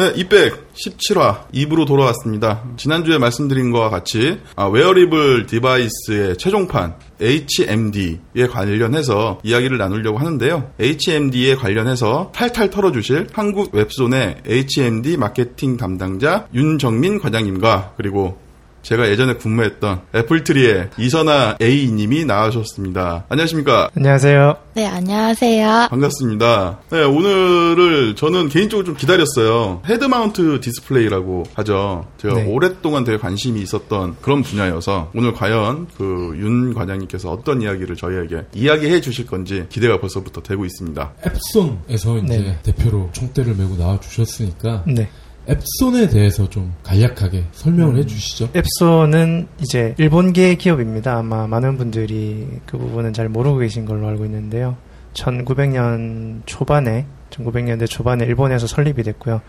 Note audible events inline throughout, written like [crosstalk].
네, 217화 2부로 돌아왔습니다. 지난주에 말씀드린 것과 같이 아, wearable device의 최종판 HMD에 관련해서 이야기를 나누려고 하는데요. HMD에 관련해서 탈탈 털어주실 한국 엡손의 HMD 마케팅 담당자 윤정민 과장님과 그리고 제가 예전에 근무했던 애플트리의 이선아 A님이 나와주셨습니다. 안녕하십니까? 안녕하세요. 네, 안녕하세요. 반갑습니다. 네, 오늘을 저는 개인적으로 좀 기다렸어요. head mount display라고 하죠. 제가 네. 오랫동안 되게 관심이 있었던 그런 분야여서 오늘 과연 그 윤 과장님께서 어떤 이야기를 저희에게 이야기해 주실 건지 기대가 벌써부터 되고 있습니다. 엡손에서 이제 네. 대표로 총대를 메고 나와 주셨으니까 네. 엡손에 대해서 좀 간략하게 설명을 음. 해주시죠. 엡손은 이제 일본계 기업입니다. 아마 많은 분들이 그 부분은 잘 모르고 계신 걸로 알고 있는데요. 1900년 초반에 1900년대 초반에 일본에서 설립이 됐고요.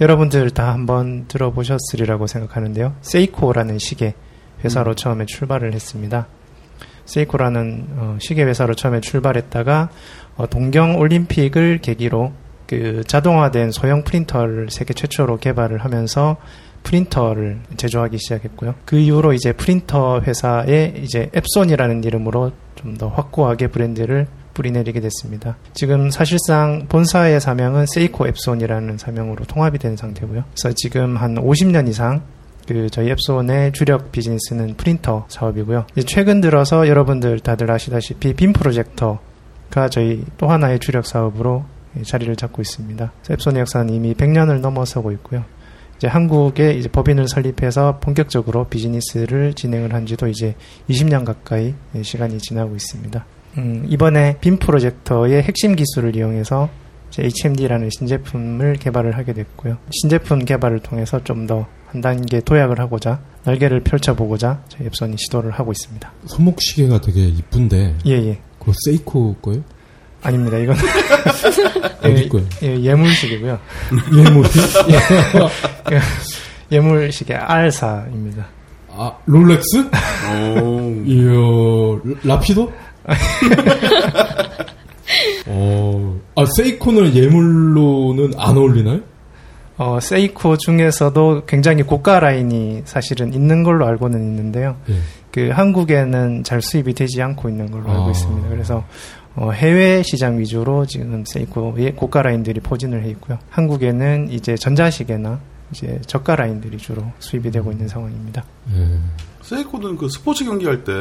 여러분들 다 한번 들어보셨으리라고 생각하는데요. 세이코라는 시계 회사로 처음에 출발을 했습니다. 세이코라는 어, 시계 회사로 처음에 출발했다가 어, 동경 올림픽을 계기로 그 자동화된 소형 프린터를 세계 최초로 개발을 하면서 프린터를 제조하기 시작했고요. 그 이후로 이제 프린터 회사에 이제 엡손이라는 이름으로 좀 더 확고하게 브랜드를 뿌리내리게 됐습니다. 지금 사실상 본사의 사명은 세이코 앱손이라는 사명으로 통합이 된 상태고요. 그래서 지금 한 50년 이상 그 저희 앱손의 주력 비즈니스는 프린터 사업이고요. 최근 들어서 여러분들 다들 아시다시피 빔 프로젝터가 저희 또 하나의 주력 사업으로 자리를 잡고 있습니다. 앱손의 역사는 이미 100년을 넘어서고 있고요. 이제 한국에 이제 법인을 설립해서 본격적으로 비즈니스를 진행을 한 지도 이제 20년 가까이 시간이 지나고 있습니다. 음, 이번에 빔 프로젝터의 핵심 기술을 이용해서 HMD라는 신제품을 개발을 하게 됐고요. 신제품 개발을 통해서 좀 더 한 단계 도약을 하고자 날개를 펼쳐보고자 앱손이 시도를 하고 있습니다. 손목 시계가 되게 이쁜데 예 예. 그거 세이코 거예요? 아닙니다. 이건 [laughs] 어디 거예요? 예, 예물식이고요. [laughs] 예물이? 예물식의 알사입니다. 아 롤렉스? 오. 이야 라피도? 어, 아 세이코는 예물로는 안 어울리나요? 어, 세이코 중에서도 굉장히 고가 라인이 사실은 있는 걸로 알고는 있는데요. 예. 그 한국에는 잘 수입이 되지 않고 있는 걸로 알고 아. 있습니다. 그래서 어, 해외 시장 위주로 지금 세이코의 고가 라인들이 포진을 해 있고요. 한국에는 이제 전자시계나 이제 저가 라인들이 주로 수입이 되고 있는 상황입니다. 예. 세이코는 그 스포츠 경기할 때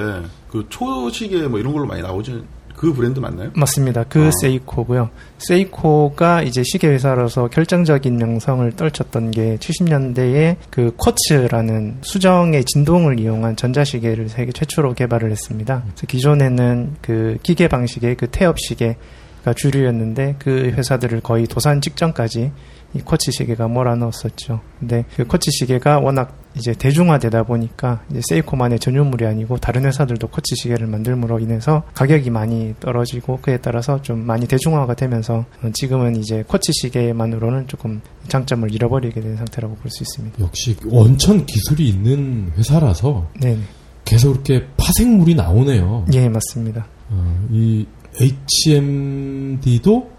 그 초시계 뭐 이런 걸로 많이 나오지 그 브랜드 맞나요? 맞습니다. 그 아. 세이코고요. 세이코가 이제 시계 회사로서 결정적인 명성을 떨쳤던 게 70년대에 그 쿼츠라는 수정의 진동을 이용한 전자시계를 세계 최초로 개발을 했습니다. 그래서 기존에는 그 기계 방식의 그 태엽 시계가 주류였는데 그 회사들을 거의 도산 직전까지 이 쿼츠 시계가 몰아넣었었죠. 근데 그 쿼츠 시계가 워낙 이제 대중화되다 보니까 이제 세이코만의 전유물이 아니고 다른 회사들도 쿼츠 시계를 만들므로 인해서 가격이 많이 떨어지고 그에 따라서 좀 많이 대중화가 되면서 어, 지금은 이제 쿼츠 시계만으로는 조금 장점을 잃어버리게 된 상태라고 볼 수 있습니다. 역시 원천 기술이 있는 회사라서 네, 계속 이렇게 파생물이 나오네요. 예 맞습니다. 어, 이 HMD도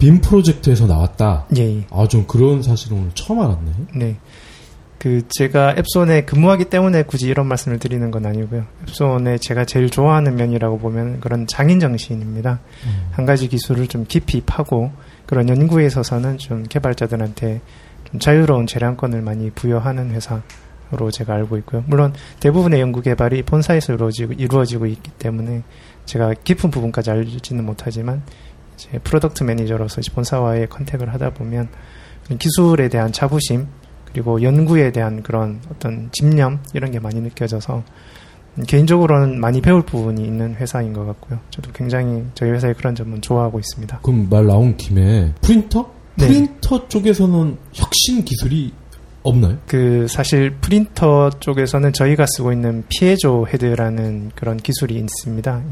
빔 프로젝트에서 나왔다. 예, 예. 아, 좀 그런 사실을 오늘 처음 알았네. 네. 그 제가 앱손에 근무하기 때문에 굳이 이런 말씀을 드리는 건 아니고요. 앱손에 제가 제일 좋아하는 면이라고 보면 그런 장인 정신입니다. 음. 한 가지 기술을 좀 깊이 파고 그런 연구에 있어서는 좀 개발자들한테 좀 자유로운 재량권을 많이 부여하는 회사로 제가 알고 있고요. 물론 대부분의 연구 개발이 본사에서 이루어지고, 이루어지고 있기 때문에 제가 깊은 부분까지 알지는 못하지만 이제 product manager로서 본사와의 contact을 하다 보면 기술에 대한 자부심 그리고 연구에 대한 그런 어떤 집념 이런 게 많이 느껴져서 음, 개인적으로는 많이 배울 부분이 있는 회사인 것 같고요. 저도 굉장히 저희 회사의 그런 점은 좋아하고 있습니다. 그럼 말 나온 김에 프린터? 네. 프린터 쪽에서는 혁신 기술이 없나요? 그 사실 프린터 쪽에서는 저희가 쓰고 있는 piezo head라는 그런 기술이 있습니다.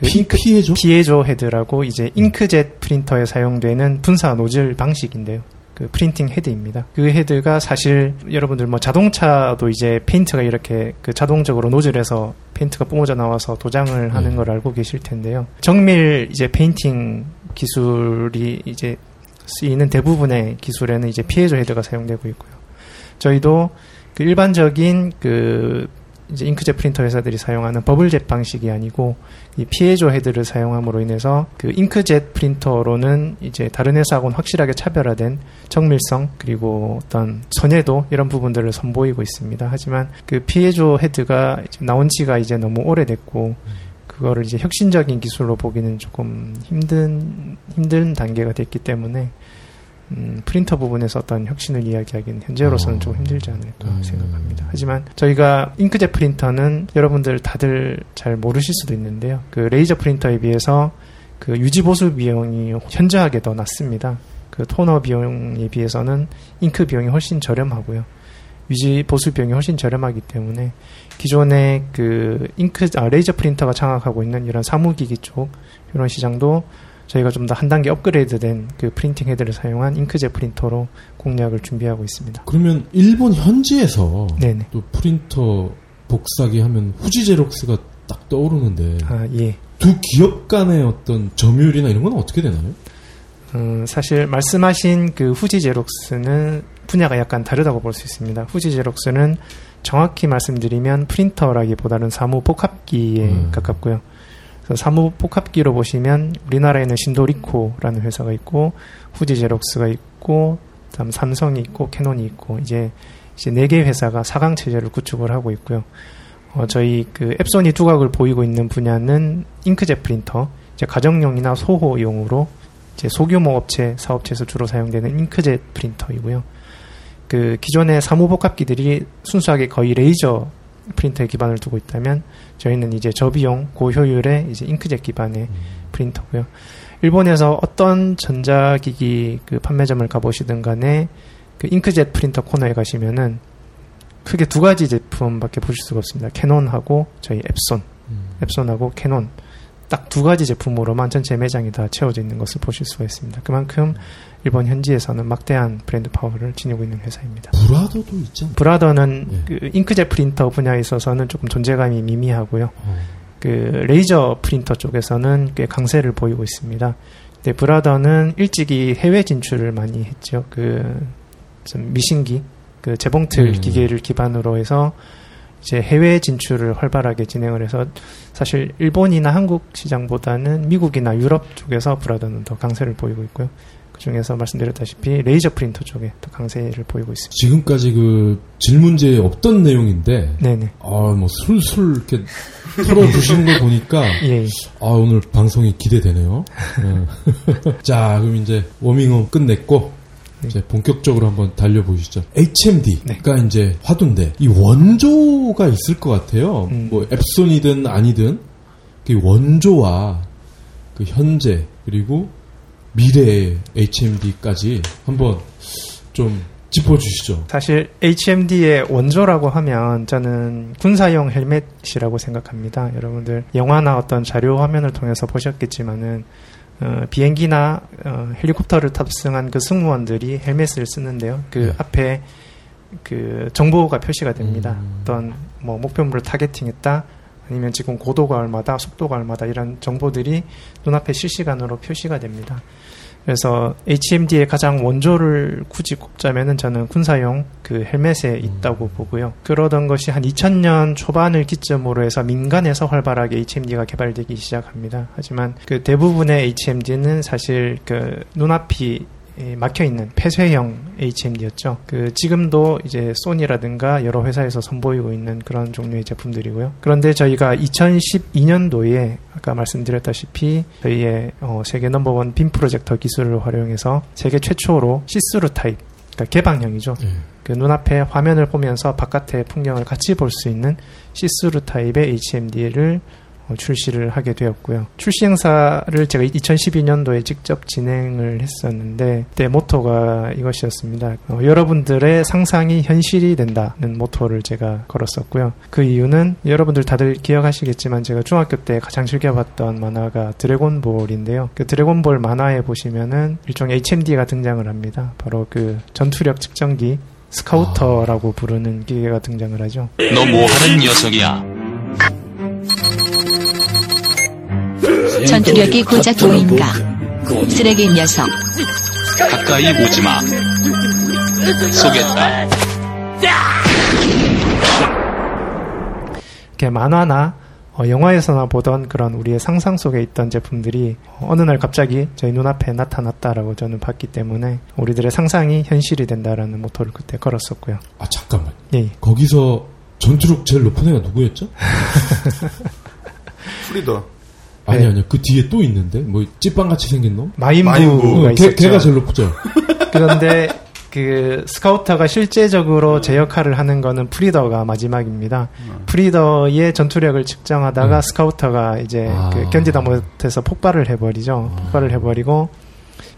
이- 그 피, 잉크- piezo? piezo head라고 이제 잉크젯 프린터에 사용되는 분사 노즐 방식인데요. 그 printing head입니다. 그 헤드가 사실 여러분들 뭐 자동차도 이제 페인트가 이렇게 그 자동적으로 노즐에서 페인트가 뿜어져 나와서 도장을 하는 네. 걸 알고 계실 텐데요. 정밀 이제 페인팅 기술이 이제 쓰이는 대부분의 기술에는 이제 piezo head가 사용되고 있고요. 저희도 그 일반적인 그 이제 잉크젯 프린터 회사들이 사용하는 bubble jet 방식이 아니고 이 piezo 헤드를 사용함으로 인해서 그 잉크젯 프린터로는 이제 다른 회사하고는 확실하게 차별화된 정밀성 그리고 어떤 선예도 이런 부분들을 선보이고 있습니다. 하지만 그 piezo 헤드가 나온 지가 이제 너무 오래됐고 그거를 이제 혁신적인 기술로 보기는 조금 힘든 힘든 단계가 됐기 때문에 음, 프린터 부분에서 어떤 혁신을 이야기하기는 현재로서는 어. 좀 힘들지 않을까 음. 생각합니다. 하지만 저희가 잉크젯 프린터는 여러분들 다들 잘 모르실 수도 있는데요. 그 레이저 프린터에 비해서 그 유지 보수 비용이 현저하게 더 낮습니다. 그 토너 비용에 비해서는 잉크 비용이 훨씬 저렴하고요. 유지 보수 비용이 훨씬 저렴하기 때문에 기존의 그 잉크 아, 레이저 프린터가 장악하고 있는 이런 사무기기 쪽 이런 시장도 저희가 좀 더 한 단계 업그레이드된 그 printing 헤드를 사용한 잉크젯 프린터로 공략을 준비하고 있습니다. 그러면 일본 현지에서 네네. 또 프린터 복사기 하면 후지 제록스가 딱 떠오르는데 아 예. 두 기업 간의 어떤 점유율이나 이런 건 어떻게 되나요? 음, 사실 말씀하신 그 후지 제록스는 분야가 약간 다르다고 볼 수 있습니다. 후지 제록스는 정확히 말씀드리면 프린터라기보다는 사무 복합기에 음. 가깝고요. 그래서 사무 복합기로 보시면 우리나라에는 신도리코라는 회사가 있고 후지 제록스가 있고 그다음 삼성이 있고 캐논이 있고 이제 이제 네 개 회사가 사강 체제를 구축을 하고 있고요. 어, 저희 그 앱손이 두각을 보이고 있는 분야는 잉크젯 프린터, 이제 가정용이나 소호용으로 이제 소규모 업체, 사업체에서 주로 사용되는 잉크젯 프린터이고요. 그 기존의 사무복합기들이 순수하게 거의 레이저 프린터에 기반을 두고 있다면 저희는 이제 저비용 고효율의 이제 잉크젯 기반의 프린터고요. 일본에서 어떤 전자기기 그 판매점을 가보시든 간에 그 잉크젯 프린터 코너에 가시면은 크게 두 가지 제품밖에 보실 수가 없습니다. 캐논하고 저희 엡손, 엡손하고 캐논 딱 두 가지 제품으로만 전체 매장이 다 채워져 있는 것을 보실 수가 있습니다. 그만큼 일본 현지에서는 막대한 브랜드 파워를 지니고 있는 회사입니다. 브라더도 않나요? 브라더는 예. 그 잉크젯 프린터 분야에 있어서는 조금 존재감이 미미하고요. 어. 그 레이저 프린터 쪽에서는 꽤 강세를 보이고 있습니다. 근데 브라더는 일찍이 해외 진출을 많이 했죠. 그좀 미신기, 그 재봉틀 음. 기계를 기반으로 해서 이제 해외 진출을 활발하게 진행을 해서 사실 일본이나 한국 시장보다는 미국이나 유럽 쪽에서 브라더는 더 강세를 보이고 있고요. 그 중에서 말씀드렸다시피 레이저 프린터 쪽에 더 강세를 보이고 있습니다. 지금까지 그 질문제에 없던 내용인데 네네. 아뭐 술술 이렇게 털어주시는 걸 보니까 [laughs] 예. 아 오늘 방송이 기대되네요. 네. [laughs] 자 그럼 이제 워밍업 끝냈고 네. 이제 본격적으로 한번 달려보시죠. HMD가 네. 이제 화두인데 이 원조가 있을 것 같아요. 음. 뭐 앱손이든 아니든 그 원조와 그 현재 그리고 미래의 HMD까지 한번 좀 짚어주시죠. 사실 HMD의 원조라고 하면 저는 군사용 헬멧이라고 생각합니다. 여러분들 영화나 어떤 자료 화면을 통해서 보셨겠지만은 어, 비행기나 어, 헬리콥터를 탑승한 그 승무원들이 헬멧을 쓰는데요. 그 네. 앞에 그 정보가 표시가 됩니다. 음. 어떤 뭐 목표물을 타겟팅했다. 아니면 지금 고도가 얼마다, 속도가 얼마다 이런 정보들이 눈앞에 실시간으로 표시가 됩니다. 그래서 HMD의 가장 원조를 굳이 꼽자면은 저는 군사용 그 헬멧에 있다고 보고요. 그러던 것이 한 2000년 초반을 기점으로 해서 민간에서 활발하게 HMD가 개발되기 시작합니다. 하지만 그 대부분의 HMD는 사실 그 눈앞이 예, 막혀 있는 폐쇄형 HMD였죠. 그 지금도 이제 소니라든가 여러 회사에서 선보이고 있는 그런 종류의 제품들이고요. 그런데 저희가 2012년도에 아까 말씀드렸다시피 저희의 어, 세계 넘버원 빔 프로젝터 기술을 활용해서 세계 최초로 시스루 타입, 그러니까 개방형이죠. 네. 그 눈앞에 화면을 보면서 바깥의 풍경을 같이 볼 수 있는 시스루 타입의 HMD를 어, 출시를 하게 되었고요. 출시 행사를 제가 2012년도에 직접 진행을 했었는데 그때 모토가 이것이었습니다. 어, 여러분들의 상상이 현실이 된다는 모토를 제가 걸었었고요. 그 이유는 여러분들 다들 기억하시겠지만 제가 중학교 때 가장 즐겨봤던 만화가 드래곤볼인데요. 그 드래곤볼 만화에 보시면은 일종의 HMD가 등장을 합니다. 바로 그 전투력 측정기 스카우터라고 부르는 기계가 등장을 하죠. 너 뭐 하는 녀석이야? 전투력이 고작 5인가 쓰레기 녀석 가까이 오지 마. 쏘겠다. 이렇게 만화나 어, 영화에서나 보던 그런 우리의 상상 속에 있던 제품들이 어느 날 갑자기 저희 눈앞에 나타났다라고 저는 봤기 때문에 우리들의 상상이 현실이 된다라는 모토를 그때 걸었었고요. 아 잠깐만. 예, 예. 거기서 전투력 제일 높은 애가 누구였죠? [laughs] 프리더. 아니 네. 아니요. 그 뒤에 또 있는데 뭐 찐빵 같이 생긴 놈? 마인부가 마인부. 어, 걔, 있었죠. 걔가 제일 높죠. [laughs] 그런데 그 스카우터가 실제적으로 제 역할을 하는 거는 프리더가 마지막입니다. 프리더의 전투력을 측정하다가 음. 스카우터가 이제 아. 그 견디다 못해서 폭발을 해버리죠. 폭발을 해버리고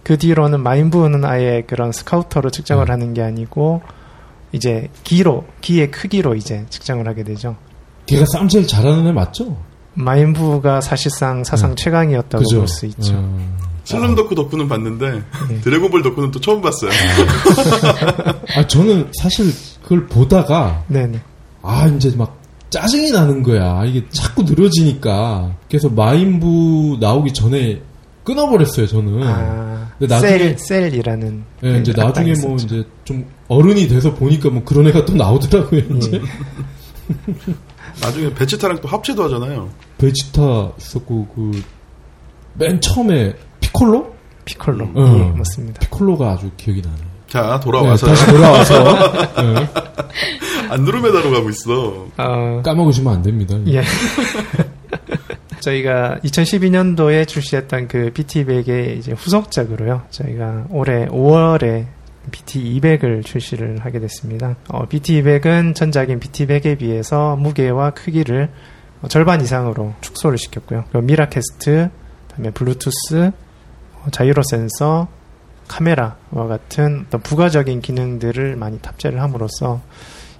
그 뒤로는 마인부는 아예 그런 스카우터로 측정을 음. 하는 게 아니고 이제 기로 기의 크기로 이제 측정을 하게 되죠. 걔가 싸움 제일 잘하는 애 맞죠? 마인부가 사실상 사상 음. 최강이었다고? 볼 수 있죠. 음. 슬럼 덕후 덕후는 봤는데 네. 드래곤볼 덕후는 또 처음 봤어요. 아 저는 사실 그걸 보다가 네네. 아 이제 막 짜증이 나는 거야. 이게 자꾸 늘어지니까. 그래서 마인부 나오기 전에 끊어버렸어요. 저는. 아, 근데 나중에- 셀 셀이라는 예, 이제 그 나중에 뭐 있었죠. 이제 좀 어른이 돼서 보니까 뭐 그런 애가 또 나오더라고요. 이제 예. [laughs] 나중에 베지타랑 또 합체도 하잖아요. 베지타 있었고 그 맨 처음에 피콜로? 피콜로. 어. 예, 맞습니다. 피콜로가 아주 기억이 나네요. 자 돌아와서 네, 다시 돌아와서 [laughs] 예, 안드로메다로 가고 있어. 어, 까먹으시면 안 됩니다. 예. [laughs] 저희가 2012년도에 출시했던 그 BT100의 이제 후속작으로요. 저희가 올해 5월에 BT200을 출시를 하게 됐습니다. 어, BT200은 전작인 BT100에 비해서 무게와 크기를 어, 절반 이상으로 축소를 시켰고요. 미라캐스트, 그다음에 블루투스, 어, 자이로 센서, 카메라와 같은 부가적인 기능들을 많이 탑재를 함으로써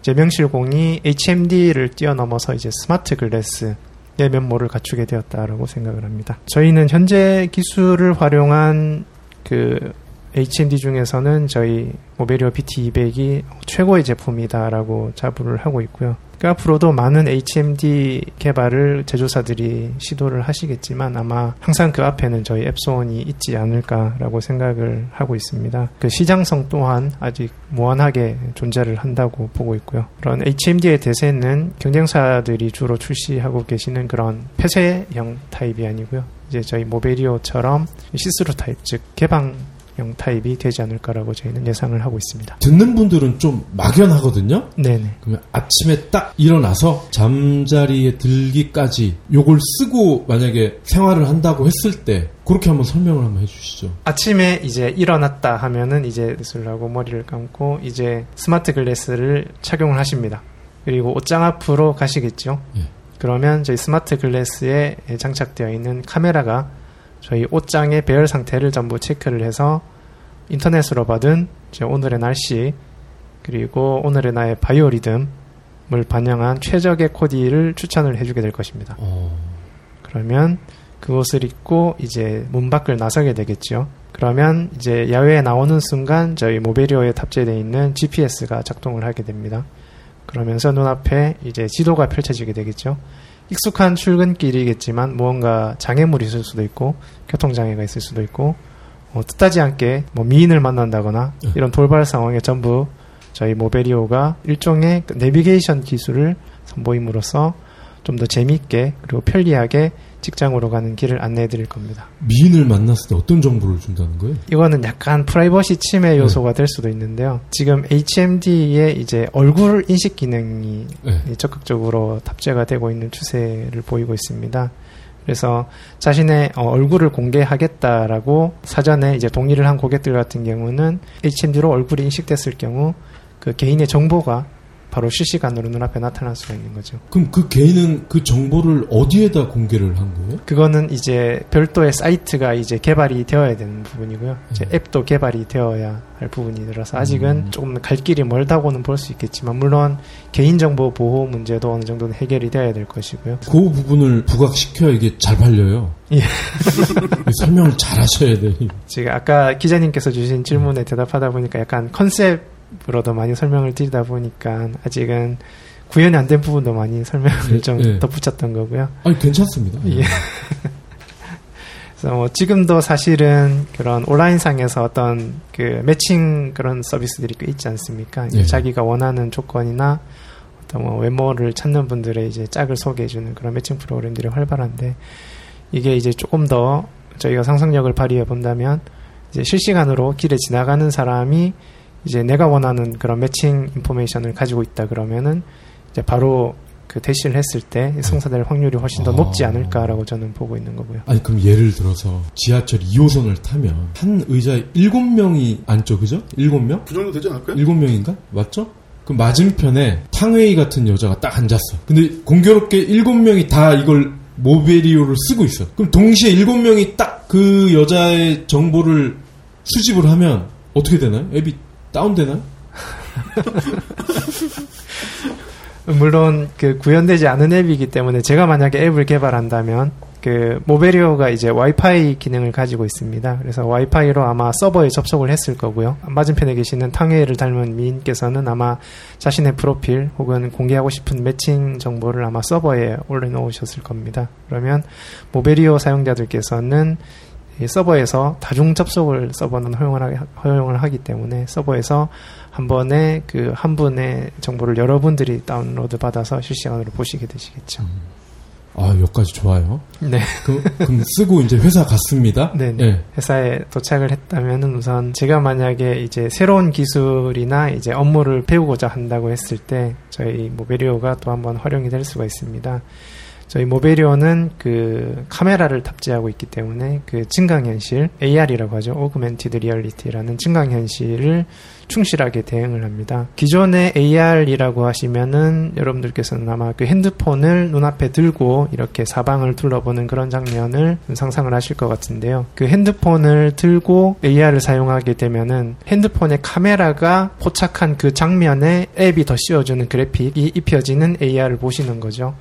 이제 명실공히 HMD를 뛰어넘어서 이제 스마트 글래스 의 면모를 갖추게 되었다라고 생각을 합니다. 저희는 현재 기술을 활용한 그 HMD 중에서는 저희 모베리오 BT200이 최고의 제품이다라고 자부를 하고 있고요. 그 앞으로도 많은 HMD 개발을 제조사들이 시도를 하시겠지만 아마 항상 그 앞에는 저희 엡손이 있지 않을까라고 생각을 하고 있습니다. 그 시장성 또한 아직 무한하게 존재를 한다고 보고 있고요. 그런 HMD의 대세는 경쟁사들이 주로 출시하고 계시는 그런 폐쇄형 타입이 아니고요. 이제 저희 모베리오처럼 시스루 타입, 즉 개방 형 타입이 되지 않을까라고 저희는 예상을 하고 있습니다. 듣는 분들은 좀 막연하거든요. 네네. 그러면 아침에 딱 일어나서 잠자리에 들기까지 요걸 쓰고 만약에 생활을 한다고 했을 때 그렇게 한번 설명을 한번 해주시죠. 아침에 이제 일어났다 하면은 이제 세수를 하고 머리를 감고 이제 스마트 글래스를 착용을 하십니다. 그리고 옷장 앞으로 가시겠죠. 예. 그러면 저희 스마트 글래스에 장착되어 있는 카메라가 저희 옷장의 배열 상태를 전부 체크를 해서 인터넷으로 받은 오늘의 날씨 그리고 오늘의 나의 바이오 리듬을 반영한 최적의 코디를 추천을 해주게 될 것입니다. 어, 그러면 그옷을 입고 이제 문 밖을 나서게 되겠죠. 그러면 이제 야외에 나오는 순간 저희 모베리오에 탑재되어 있는 GPS가 작동을 하게 됩니다. 그러면서 눈앞에 이제 지도가 펼쳐지게 되겠죠. 익숙한 출근길이겠지만 무언가 장애물이 있을 수도 있고 교통장애가 있을 수도 있고 어, 뜻하지 않게 뭐 미인을 만난다거나 네. 이런 돌발 상황에 전부 저희 모베리오가 일종의 그 내비게이션 기술을 선보임으로써 좀 더 재미있게 그리고 편리하게 직장으로 가는 길을 안내해 드릴 겁니다. 미인을 만났을 때 어떤 정보를 준다는 거예요? 이거는 약간 프라이버시 침해 요소가 될 수도 있는데요. 지금 HMD에 이제 얼굴 인식 기능이 네. 적극적으로 탑재가 되고 있는 추세를 보이고 있습니다. 그래서 자신의 어, 얼굴을 공개하겠다라고 사전에 이제 동의를 한 고객들 같은 경우는 HMD로 얼굴이 인식됐을 경우 그 개인의 정보가 바로 실시간으로 눈앞에 나타날 수가 있는 거죠. 그럼 그 개인은 그 정보를 어디에다 공개를 한 거예요? 그거는 이제 별도의 사이트가 이제 개발이 되어야 되는 부분이고요. 이제 음. 앱도 개발이 되어야 할 부분이라서 아직은 음. 조금 갈 길이 멀다고는 볼 수 있겠지만 물론 개인정보 보호 문제도 어느 정도는 해결이 되어야 될 것이고요. 그 부분을 부각시켜야 이게 잘 팔려요. 예. 설명을 잘 하셔야 돼. 제가 아까 기자님께서 주신 질문에 대답하다 보니까 약간 컨셉 으로도 많이 설명을 드리다 보니까 아직은 구현이 안 된 부분도 많이 설명을 예, 좀 예. 덧붙였던 거고요. 아니, 괜찮습니다. 예. [laughs] 그래서 뭐 지금도 사실은 그런 온라인상에서 어떤 그 매칭 그런 서비스들이 꽤 있지 않습니까? 네. 자기가 원하는 조건이나 어떤 뭐 외모를 찾는 분들의 이제 짝을 소개해주는 그런 매칭 프로그램들이 활발한데 이게 이제 조금 더 저희가 상상력을 발휘해 본다면 이제 실시간으로 길에 지나가는 사람이 이제 내가 원하는 그런 매칭 인포메이션을 가지고 있다 그러면은 이제 바로 그 대시를 했을 때 성사될 확률이 훨씬 더 아. 높지 않을까라고 저는 보고 있는 거고요. 아니 그럼 예를 들어서 지하철 2호선을 타면 한 의자에 7명이 앉죠, 그죠? 7명? 그 정도 되지 않을까요? 일곱 명인가? 맞죠? 그 맞은편에 탕웨이 같은 여자가 딱 앉았어. 근데 공교롭게 일곱 명이 다 이걸 모베리오를 쓰고 있어. 그럼 동시에 일곱 명이 딱 그 여자의 정보를 수집을 하면 어떻게 되나요? 앱이 다운되나요? [laughs] 물론 그 구현되지 않은 앱이기 때문에 제가 만약에 앱을 개발한다면 그 모베리오가 이제 와이파이 기능을 가지고 있습니다. 그래서 와이파이로 아마 서버에 접속을 했을 거고요. 맞은편에 계시는 탕웨이를 닮은 미인께서는 아마 자신의 프로필 혹은 공개하고 싶은 매칭 정보를 아마 서버에 올려놓으셨을 겁니다. 그러면 모베리오 사용자들께서는 이 서버에서 다중 접속을 서버는 허용을, 하기, 허용을 하기 때문에 서버에서 한 번에 그 한 분의 정보를 여러분들이 다운로드 받아서 실시간으로 보시게 되시겠죠. 아, 여기까지 좋아요. 네. 그, 그럼 쓰고 이제 회사 갔습니다. 네. 예. 회사에 도착을 했다면은 우선 제가 만약에 이제 새로운 기술이나 이제 업무를 배우고자 한다고 했을 때 저희 모베리오가 또 한번 활용이 될 수가 있습니다. 저희 모베리오는 그 카메라를 탑재하고 있기 때문에 그 증강현실 AR이라고 하죠. Augmented Reality라는 증강현실을 충실하게 대응을 합니다. 기존의 AR이라고 하시면은 여러분들께서는 아마 그 핸드폰을 눈앞에 들고 이렇게 사방을 둘러보는 그런 장면을 상상을 하실 것 같은데요. 그 핸드폰을 들고 AR을 사용하게 되면은 핸드폰의 카메라가 포착한 그 장면에 앱이 더 씌워주는 그래픽이 입혀지는 AR을 보시는 거죠.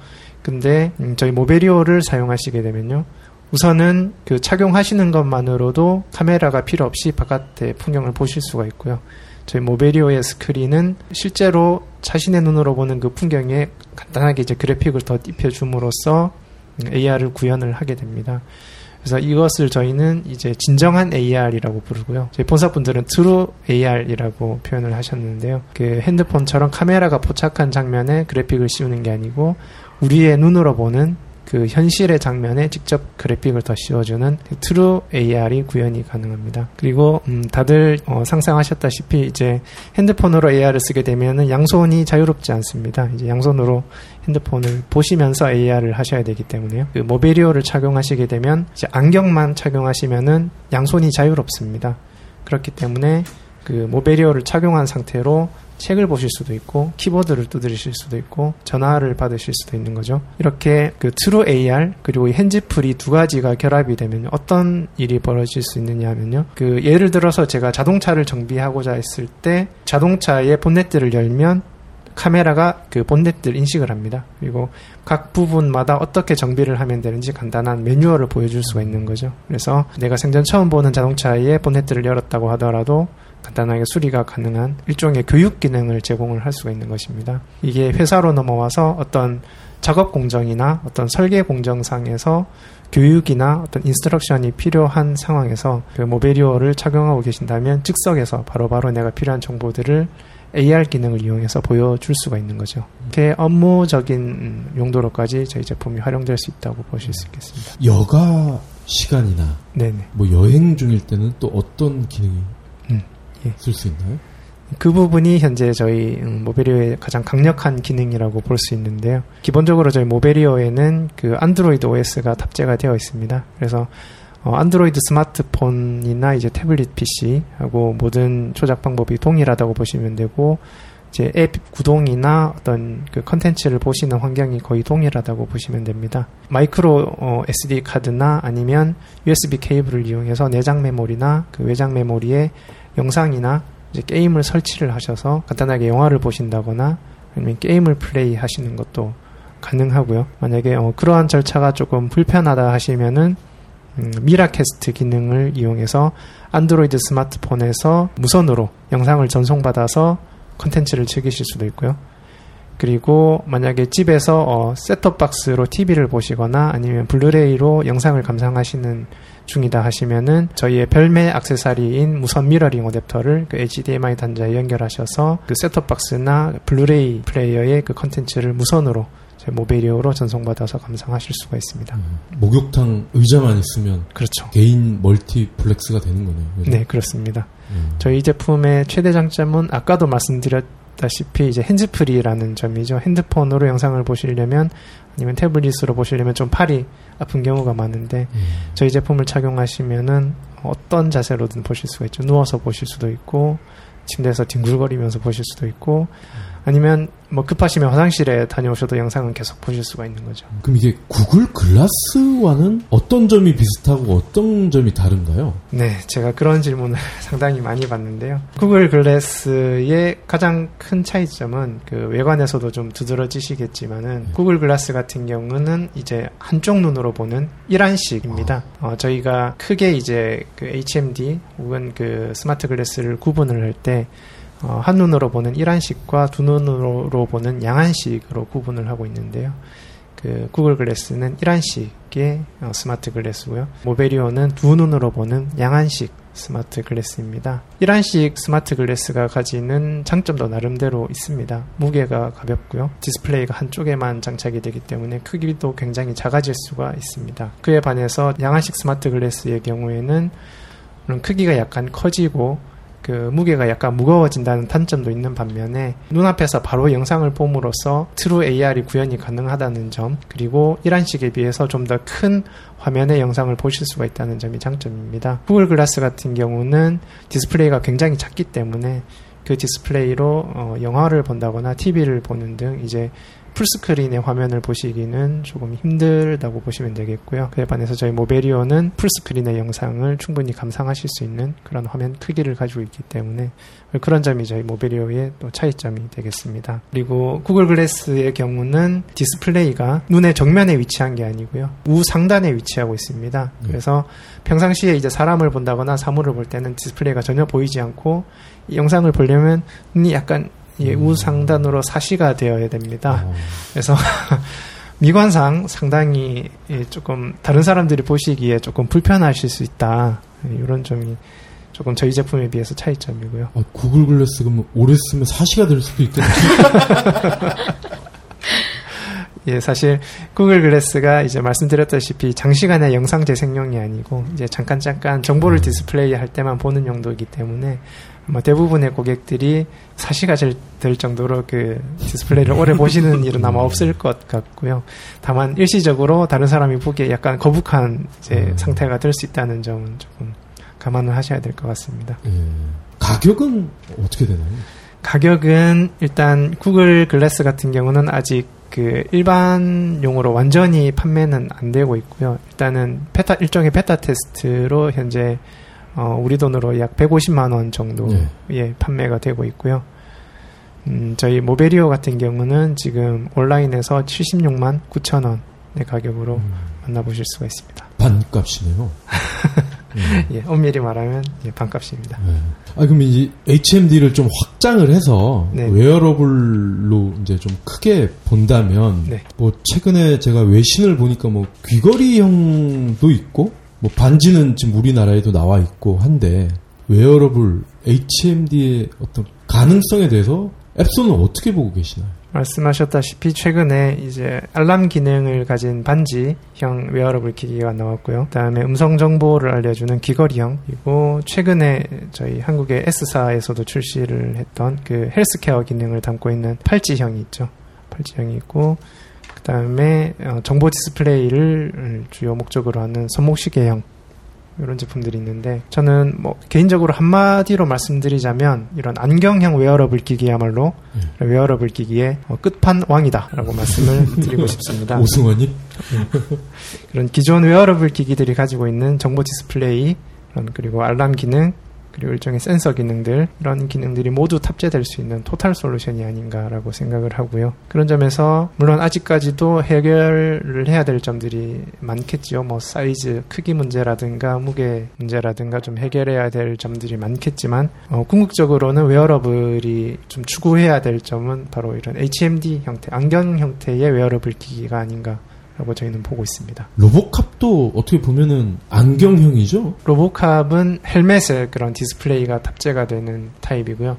근데 음, 저희 모베리오를 사용하시게 되면요. 우선은 그 착용하시는 것만으로도 카메라가 필요 없이 바깥의 풍경을 보실 수가 있고요. 저희 모베리오의 스크린은 실제로 자신의 눈으로 보는 그 풍경에 간단하게 이제 그래픽을 더 입혀줌으로써 AR을 구현을 하게 됩니다. 그래서 이것을 저희는 이제 진정한 AR이라고 부르고요. 저희 본사분들은 True AR이라고 표현을 하셨는데요. 그 핸드폰처럼 카메라가 포착한 장면에 그래픽을 씌우는 게 아니고 우리의 눈으로 보는 그 현실의 장면에 직접 그래픽을 더 씌워주는 true AR이 구현이 가능합니다. 그리고 음, 다들 어, 상상하셨다시피 이제 핸드폰으로 AR을 쓰게 되면은 양손이 자유롭지 않습니다. 이제 양손으로 핸드폰을 보시면서 AR을 하셔야 되기 때문에요. 그 모베리오를 착용하시게 되면 이제 안경만 착용하시면은 양손이 자유롭습니다. 그렇기 때문에 그 모베리오를 착용한 상태로 책을 보실 수도 있고 키보드를 두드리실 수도 있고 전화를 받으실 수도 있는 거죠. 이렇게 그 true AR 그리고 이 핸즈프리 두 가지가 결합이 되면 어떤 일이 벌어질 수 있느냐 하면요. 그 예를 들어서 제가 자동차를 정비하고자 했을 때 자동차의 본네트를 열면 카메라가 그 본넷을 인식을 합니다. 그리고 각 부분마다 어떻게 정비를 하면 되는지 간단한 매뉴얼을 보여줄 수가 있는 거죠. 그래서 내가 생전 처음 보는 자동차의 본넷들을 열었다고 하더라도 간단하게 수리가 가능한 일종의 교육 기능을 제공을 할 수가 있는 것입니다. 이게 회사로 넘어와서 어떤 작업 공정이나 어떤 설계 공정상에서 교육이나 어떤 instruction이 필요한 상황에서 그 모베리오를 착용하고 계신다면 즉석에서 바로바로 내가 필요한 정보들을 AR 기능을 이용해서 보여줄 수가 있는 거죠. 이렇게 업무적인 음, 용도로까지 저희 제품이 활용될 수 있다고 보실 수 있겠습니다. 여가 시간이나 네네. 뭐 여행 중일 때는 또 어떤 기능이 음, 예. 쓸 수 있나요? 그 부분이 현재 저희 음, 모베리오의 가장 강력한 기능이라고 볼 수 있는데요. 기본적으로 저희 모베리오에는 그 안드로이드 OS가 탑재가 되어 있습니다. 그래서 어, 안드로이드 스마트폰이나 이제 태블릿 PC하고 모든 조작 방법이 동일하다고 보시면 되고 이제 앱 구동이나 어떤 그 컨텐츠를 보시는 환경이 거의 동일하다고 보시면 됩니다. 마이크로 어, SD 카드나 아니면 USB 케이블을 이용해서 내장 메모리나 그 외장 메모리에 영상이나 게임을 설치를 하셔서 간단하게 영화를 보신다거나 아니면 게임을 플레이 하시는 것도 가능하고요. 만약에 어, 그러한 절차가 조금 불편하다 하시면은 음, 미라캐스트 기능을 이용해서 안드로이드 스마트폰에서 무선으로 영상을 전송받아서 컨텐츠를 즐기실 수도 있고요. 그리고 만약에 집에서 어, set-top box로 TV를 보시거나 아니면 블루레이로 영상을 감상하시는 중이다 하시면은 저희의 별매 악세사리인 무선 미러링 어댑터를 그 HDMI 단자에 연결하셔서 그 set-top box나 블루레이 플레이어의 그 컨텐츠를 무선으로 모베리오로 전송받아서 감상하실 수가 있습니다. 목욕탕 의자만 있으면 그렇죠. 개인 멀티플렉스가 되는 거네요. 그죠? 네, 그렇습니다. 음. 저희 제품의 최대 장점은 아까도 말씀드렸다시피 이제 hands-free라는 점이죠. 핸드폰으로 영상을 보시려면 아니면 태블릿으로 보시려면 좀 팔이 아픈 경우가 많은데 음. 저희 제품을 착용하시면은 어떤 자세로든 보실 수가 있죠. 누워서 보실 수도 있고 침대에서 뒹굴거리면서 보실 수도 있고 아니면 뭐 급하시면 화장실에 다녀오셔도 영상은 계속 보실 수가 있는 거죠. 그럼 이게 구글 글라스와는 어떤 점이 비슷하고 어떤 점이 다른가요? 네, 제가 그런 질문을 [laughs] 상당히 많이 받는데요. 구글 글래스의 가장 큰 차이점은 그 외관에서도 좀 두드러지시겠지만은 구글 글라스 같은 경우는 이제 한쪽 눈으로 보는 일안식입니다. 어, 저희가 크게 이제 그 HMD 혹은 그 스마트 글래스를 구분을 할때 어, 한눈으로 보는 일안식과 두 눈으로 보는 양안식으로 구분을 하고 있는데요. 그 구글 글래스는 일안식의 어, smart glass고요. 모베리오는 두 눈으로 보는 양안식 smart glass입니다. 일안식 smart glass가 가지는 장점도 나름대로 있습니다. 무게가 가볍고요. 디스플레이가 한쪽에만 장착이 되기 때문에 크기도 굉장히 작아질 수가 있습니다. 그에 반해서 양안식 smart glass의 경우에는 크기가 약간 커지고 그 무게가 약간 무거워진다는 단점도 있는 반면에 눈앞에서 바로 영상을 봄으로써 true AR이 구현이 가능하다는 점 그리고 일안식에 비해서 좀 더 큰 화면의 영상을 보실 수가 있다는 점이 장점입니다. 구글 글라스 같은 경우는 디스플레이가 굉장히 작기 때문에 그 디스플레이로 어, 영화를 본다거나 TV를 보는 등 이제 full screen의 화면을 보시기는 조금 힘들다고 보시면 되겠고요. 그에 반해서 저희 모베리오는 full screen의 영상을 충분히 감상하실 수 있는 그런 화면 크기를 가지고 있기 때문에 그런 점이 저희 모베리오의 또 차이점이 되겠습니다. 그리고 구글 글래스의 경우는 디스플레이가 눈의 정면에 위치한 게 아니고요. 우상단에 위치하고 있습니다. 그래서 평상시에 이제 사람을 본다거나 사물을 볼 때는 디스플레이가 전혀 보이지 않고 이 영상을 보려면 눈이 약간 예, 우상단으로 사시가 되어야 됩니다. 어, 그래서 [laughs] 미관상 상당히 예, 조금 다른 사람들이 보시기에 조금 불편하실 수 있다. 예, 이런 점이 조금 저희 제품에 비해서 차이점이고요. 아, 구글 글래스 그럼 오래 쓰면 사시가 될 수도 있겠네요. [laughs] 예, 사실 구글 글래스가 이제 말씀드렸다시피 장시간의 영상 재생용이 아니고 이제 잠깐 잠깐 정보를 디스플레이 할 때만 보는 용도이기 때문에 뭐 대부분의 고객들이 사시가 될- 될 정도로 그 디스플레이를 오래 보시는 [laughs] 일은 아마 없을 것 같고요. 다만 일시적으로 다른 사람이 보기에 약간 거북한 이제 음. 상태가 될 수 있다는 점은 조금 감안을 하셔야 될 것 같습니다. 예. 가격은 어떻게 되나요? 가격은 일단 구글 글래스 같은 경우는 아직 그 일반용으로 완전히 판매는 안 되고 있고요. 일단은 베타 일종의 베타 테스트로 현재 어, 우리 돈으로 약 150만 원 정도에 네. 판매가 되고 있고요. 음, 저희 모베리오 같은 경우는 지금 온라인에서 76만 9천 원의 가격으로 음. 만나보실 수가 있습니다. 반값이네요. 예. [laughs] 예, 엄밀히 말하면 예, 반값입니다. 네. 아, 그럼 이제 HMD를 좀 확장을 해서 네. wearable로 이제 좀 크게 본다면 네. 뭐 최근에 제가 외신을 보니까 뭐 귀걸이형도 있고 뭐 반지는 지금 우리나라에도 나와 있고 한데 wearable HMD의 어떤 가능성에 대해서 엡손은 어떻게 보고 계시나요? 말씀하셨다시피 최근에 이제 알람 기능을 가진 반지형 웨어러블 기기가 나왔고요. 그다음에 음성 정보를 알려주는 귀걸이형 그리고 최근에 저희 한국의 S사에서도 출시를 했던 그 헬스케어 기능을 담고 있는 팔찌형이 있죠. 팔찌형이 있고 그다음에 어, 정보 디스플레이를 주요 목적으로 하는 손목시계형 이런 제품들이 있는데 저는 뭐 개인적으로 한마디로 말씀드리자면 이런 안경형 웨어러블 기기야말로 웨어러블 기기의 어, 끝판왕이다라고 말씀을 [laughs] 드리고 싶습니다. 오승원이? 그런 기존 웨어러블 기기들이 가지고 있는 정보 디스플레이 그리고 알람 기능 그리고 일종의 센서 기능들 이런 기능들이 모두 탑재될 수 있는 total solution이 아닌가라고 생각을 하고요. 그런 점에서 물론 아직까지도 해결을 해야 될 점들이 많겠지요. 뭐 사이즈, 크기 문제라든가 무게 문제라든가 좀 해결해야 될 점들이 많겠지만 어, 궁극적으로는 wearable이 좀 추구해야 될 점은 바로 이런 HMD 형태, 안경 형태의 웨어러블 기기가 아닌가. 라고 저희는 보고 있습니다. 로보캅도 어떻게 보면은 안경형이죠? 로보캅은 헬멧에 그런 디스플레이가 탑재가 되는 타입이고요.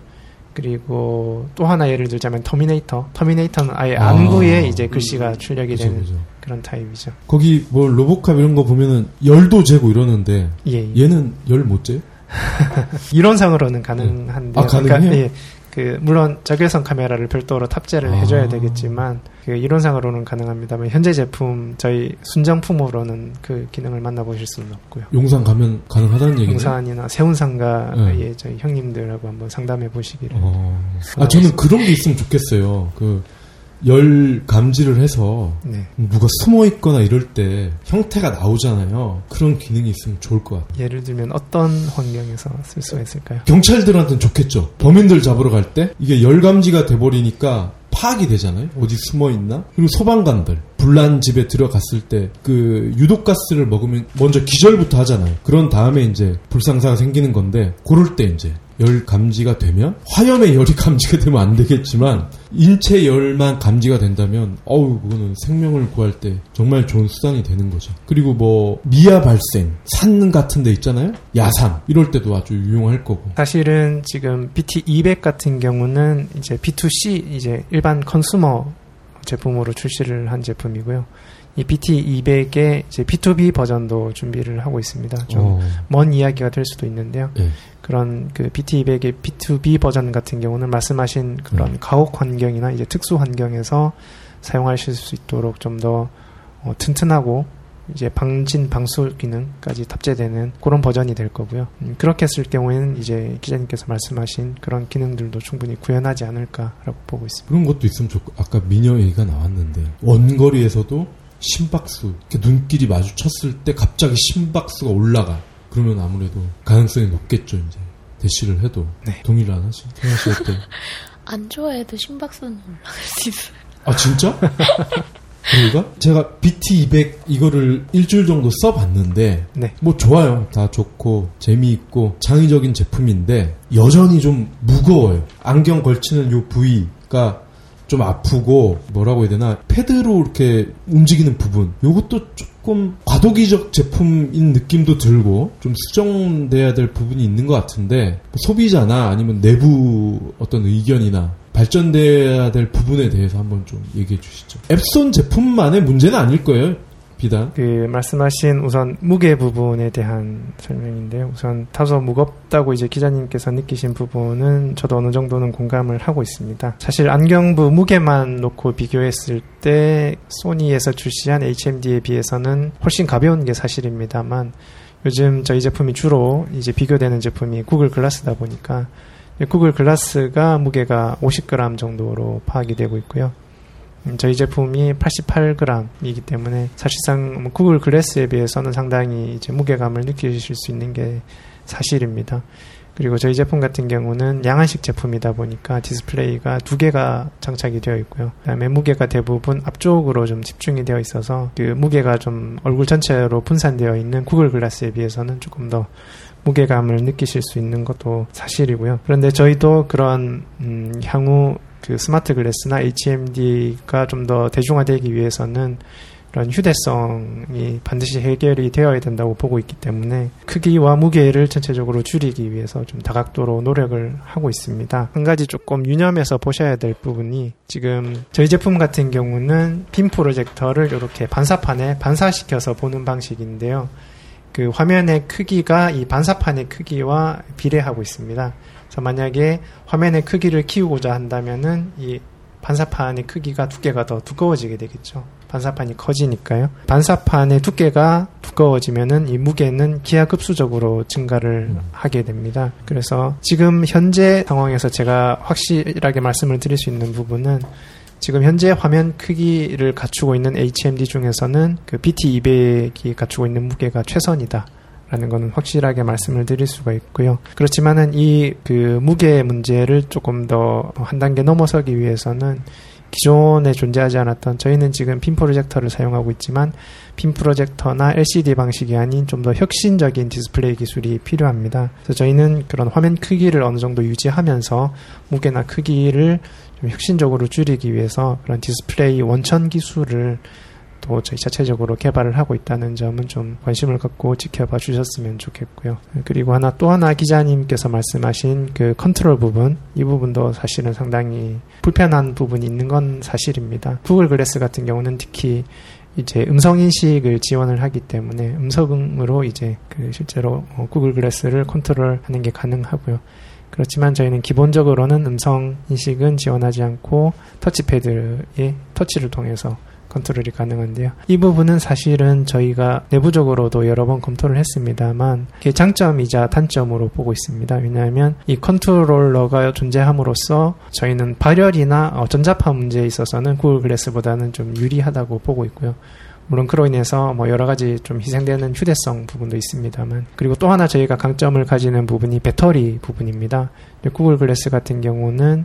그리고 또 하나 예를 들자면 터미네이터. 터미네이터는 아예 아. 안구에 이제 글씨가 출력이 그죠, 되는 그죠. 그런 타입이죠. 거기 뭐 로보캅 이런 거 보면은 열도 재고 이러는데 예. 예. 얘는 열 못 재요? [laughs] 이론상으로는 가능한데 아, 가능해요? 예. 그 물론 적외선 카메라를 별도로 탑재를 아. 해줘야 되겠지만 그 이론상으로는 가능합니다만 현재 제품 저희 순정품으로는 그 기능을 만나보실 수는 없고요. 용산 가면 가능하다는 얘기네. 용산이나 세운상가의 네. 저희 형님들하고 한번 상담해 보시기를. 어. 아 저는 그런 게 있으면 좋겠어요. 그 열 감지를 해서 네. 누가 숨어 있거나 이럴 때 형태가 나오잖아요. 그런 기능이 있으면 좋을 것 같아요. 예를 들면 어떤 환경에서 쓸 수가 있을까요? 경찰들한테는 좋겠죠. 범인들 잡으러 갈 때 이게 열 감지가 돼버리니까 파악이 되잖아요. 어디 숨어 있나? 그리고 소방관들 불난 집에 들어갔을 때 그 유독가스를 먹으면 먼저 기절부터 하잖아요. 그런 다음에 이제 불상사가 생기는 건데 그럴 때 이제 열 감지가 되면 화염의 열이 감지가 되면 안 되겠지만 인체 열만 감지가 된다면 어우 그거는 생명을 구할 때 정말 좋은 수단이 되는 거죠. 그리고 뭐 미아 발생 산 같은 데 있잖아요. 야산 이럴 때도 아주 유용할 거고. 사실은 지금 BT200 같은 경우는 이제 B2C 이제 일반 컨슈머 제품으로 출시를 한 제품이고요. 이 BT200의 이제 B2B 버전도 준비를 하고 있습니다. 좀먼 어, 이야기가 될 수도 있는데요. 예. 그런 그 BT200의 B2B 버전 같은 경우는 말씀하신 그런 음. 가옥 환경이나 이제 특수 환경에서 사용하실 수 있도록 좀더 어, 튼튼하고 이제 방진 방수 기능까지 탑재되는 그런 버전이 될 거고요. 음, 그렇게 했을 경우에는 이제 기자님께서 말씀하신 그런 기능들도 충분히 구현하지 않을까라고 보고 있습니다. 그런 것도 있으면 좋고 아까 미녀 얘기가 나왔는데 원거리에서도 심박수 눈길이 마주쳤을 때 갑자기 심박수가 올라가 그러면 아무래도 가능성이 높겠죠 이제 대시를 해도 네. 동의를 안 하시 생각하실 때. [laughs] 안 좋아해도 심박수는 올라갈 수 있어요. 아 진짜? 그런가? 제가 BT200 이거를 일주일 정도 써봤는데 네. 뭐 좋아요. 다 좋고 재미있고 창의적인 제품인데 여전히 좀 무거워요. 안경 걸치는 요 부위가 좀 아프고 뭐라고 해야 되나 패드로 이렇게 움직이는 부분 요것도 조금 과도기적 제품인 느낌도 들고 좀 수정돼야 될 부분이 있는 것 같은데 뭐 소비자나 아니면 내부 어떤 의견이나 발전돼야 될 부분에 대해서 한번 좀 얘기해 주시죠. 앱손 제품만의 문제는 아닐 거예요. 비단. 그 말씀하신 우선 무게 부분에 대한 설명인데요. 우선 다소 무겁다고 이제 기자님께서 느끼신 부분은 저도 어느 정도는 공감을 하고 있습니다. 사실 안경부 무게만 놓고 비교했을 때 소니에서 출시한 HMD에 비해서는 훨씬 가벼운 게 사실입니다만 요즘 저희 제품이 주로 이제 비교되는 제품이 구글 글라스다 보니까 구글 글라스가 무게가 50g 정도로 파악이 되고 있고요. 음, 저희 제품이 88g이기 때문에 사실상 뭐 구글 글래스에 비해서는 상당히 이제 무게감을 느끼실 수 있는 게 사실입니다. 그리고 저희 제품 같은 경우는 양안식 제품이다 보니까 디스플레이가 두 개가 장착이 되어 있고요. 그다음에 무게가 대부분 앞쪽으로 좀 집중이 되어 있어서 그 무게가 좀 얼굴 전체로 분산되어 있는 구글 글라스에 비해서는 조금 더 무게감을 느끼실 수 있는 것도 사실이고요. 그런데 저희도 그런 음, 향후 그 스마트 글래스나 HMD가 좀 더 대중화되기 위해서는 이런 휴대성이 반드시 해결이 되어야 된다고 보고 있기 때문에 크기와 무게를 전체적으로 줄이기 위해서 좀 다각도로 노력을 하고 있습니다. 한 가지 조금 유념해서 보셔야 될 부분이 지금 저희 제품 같은 경우는 빔 프로젝터를 이렇게 반사판에 반사시켜서 보는 방식인데요. 그 화면의 크기가 이 반사판의 크기와 비례하고 있습니다. 그래서 만약에 화면의 크기를 키우고자 한다면은 이 반사판의 크기가 두께가 더 두꺼워지게 되겠죠. 반사판이 커지니까요. 반사판의 두께가 두꺼워지면은 이 무게는 기하급수적으로 증가를 음. 하게 됩니다. 그래서 지금 현재 상황에서 제가 확실하게 말씀을 드릴 수 있는 부분은 지금 현재 화면 크기를 갖추고 있는 HMD 중에서는 그 BT200이 갖추고 있는 무게가 최선이다. 라는 거는 확실하게 말씀을 드릴 수가 있고요. 그렇지만은 이 그 무게 문제를 조금 더 한 단계 넘어서기 위해서는 기존에 존재하지 않았던 저희는 지금 핀 프로젝터를 사용하고 있지만 핀 프로젝터나 LCD 방식이 아닌 좀 더 혁신적인 디스플레이 기술이 필요합니다. 그래서 저희는 그런 화면 크기를 어느 정도 유지하면서 무게나 크기를 좀 혁신적으로 줄이기 위해서 그런 디스플레이 원천 기술을 또 저희 자체적으로 개발을 하고 있다는 점은 좀 관심을 갖고 지켜봐 주셨으면 좋겠고요. 그리고 하나 또 하나 기자님께서 말씀하신 그 컨트롤 부분 이 부분도 사실은 상당히 불편한 부분이 있는 건 사실입니다. 구글 글래스 같은 경우는 특히 이제 음성 인식을 지원을 하기 때문에 음성으로 이제 그 실제로 어, 구글 글래스를 컨트롤하는 게 가능하고요. 그렇지만 저희는 기본적으로는 음성 인식은 지원하지 않고 터치패드의 터치를 통해서 컨트롤이 가능한데요. 이 부분은 사실은 저희가 내부적으로도 여러 번 검토를 했습니다만 장점이자 단점으로 보고 있습니다. 왜냐하면 이 컨트롤러가 존재함으로써 저희는 발열이나 어, 전자파 문제에 있어서는 구글 글래스보다는 좀 유리하다고 보고 있고요. 물론 그로 인해서 뭐 여러 가지 좀 희생되는 휴대성 부분도 있습니다만 그리고 또 하나 저희가 강점을 가지는 부분이 배터리 부분입니다. 구글 글래스 같은 경우는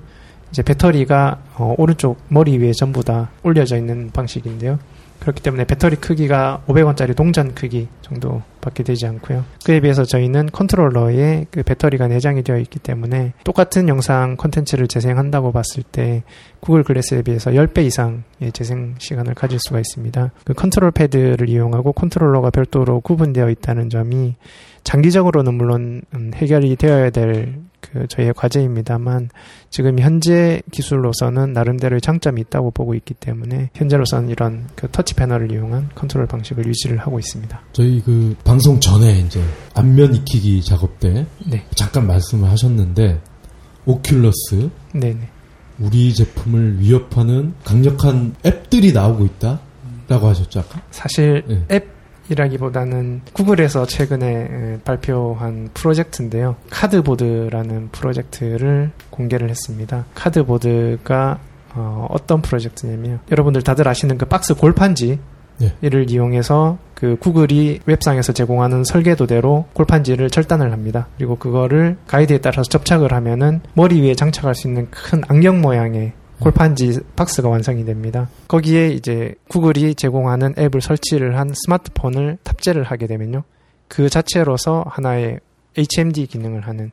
이제 배터리가 어, 오른쪽 머리 위에 전부 다 올려져 있는 방식인데요. 그렇기 때문에 배터리 크기가 500원짜리 동전 크기 정도밖에 되지 않고요. 그에 비해서 저희는 컨트롤러에 그 배터리가 내장이 되어 있기 때문에 똑같은 영상 컨텐츠를 재생한다고 봤을 때 구글 글래스에 비해서 10배 이상의 재생 시간을 가질 수가 있습니다. 그 컨트롤 패드를 이용하고 컨트롤러가 별도로 구분되어 있다는 점이 장기적으로는 물론 음, 해결이 되어야 될 그 저희의 과제입니다만 지금 현재 기술로서는 나름대로의 장점이 있다고 보고 있기 때문에 현재로서는 이런 그 터치 패널을 이용한 컨트롤 방식을 유지를 하고 있습니다. 저희 그 방송 전에 이제 안면 익히기 작업 때 네, 잠깐 말씀을 하셨는데 오큘러스 네, 네. 우리 제품을 위협하는 강력한 앱들이 나오고 있다 라고 하셨죠 아까? 사실 네. 앱 이라기보다는 구글에서 최근에 에, 발표한 프로젝트인데요. 카드보드라는 프로젝트를 공개를 했습니다. 카드보드가 어, 어떤 프로젝트냐면 여러분들 다들 아시는 그 박스 골판지 네. 이를 이용해서 그 구글이 웹상에서 제공하는 설계도대로 골판지를 절단을 합니다. 그리고 그거를 가이드에 따라서 접착을 하면은 머리 위에 장착할 수 있는 큰 안경 모양의 골판지 박스가 완성이 됩니다. 거기에 이제 구글이 제공하는 앱을 설치를 한 스마트폰을 탑재를 하게 되면요. 그 자체로서 하나의 HMD 기능을 하는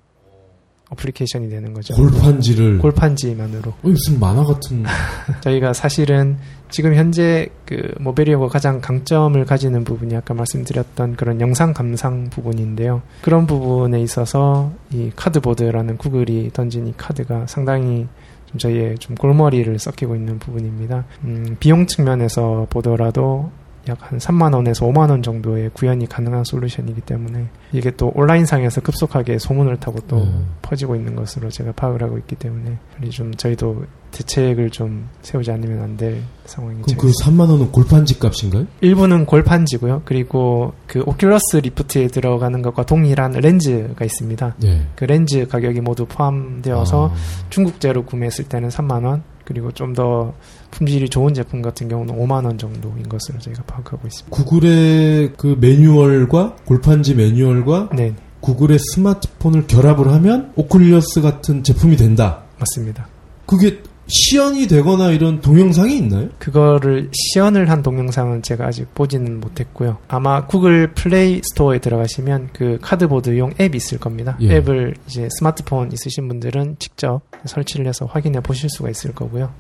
어플리케이션이 되는 거죠. 골판지를 골판지만으로. 어, 무슨 만화 같은 [laughs] 저희가 사실은 지금 현재 그 모베리오가 가장 강점을 가지는 부분이 아까 말씀드렸던 그런 영상 감상 부분인데요. 그런 부분에 있어서 이 카드보드라는 구글이 던진 이 카드가 상당히 좀 저희의 좀 골머리를 썩히고 있는 부분입니다. 음, 비용 측면에서 보더라도 약 한 3만 원에서 5만 원 정도의 구현이 가능한 솔루션이기 때문에 이게 또 온라인상에서 급속하게 소문을 타고 또 음. 퍼지고 있는 것으로 제가 파악을 하고 있기 때문에 우리 좀 저희도 대책을 좀 세우지 않으면 안 될 상황이 그럼 그 3만 원은 골판지 값인가요? 일부는 골판지고요. 그리고 그 오큘러스 리프트에 들어가는 것과 동일한 렌즈가 있습니다. 네. 그 렌즈 가격이 모두 포함되어서 아, 중국제로 구매했을 때는 3만 원, 그리고 좀 더 품질이 좋은 제품 같은 경우는 5만 원 정도인 것으로 저희가 파악하고 있습니다. 구글의 그 매뉴얼과 골판지 매뉴얼과 네, 구글의 스마트폰을 결합을 하면 오큘러스 같은 제품이 된다. 맞습니다. 그게 시연이 되거나 이런 동영상이 있나요? 그거를 시연을 한 동영상은 제가 아직 보지는 못했고요. 아마 구글 플레이 스토어에 들어가시면 그 카드보드용 앱이 있을 겁니다. 예. 앱을 이제 스마트폰 있으신 분들은 직접 설치를 해서 확인해 보실 수가 있을 거고요.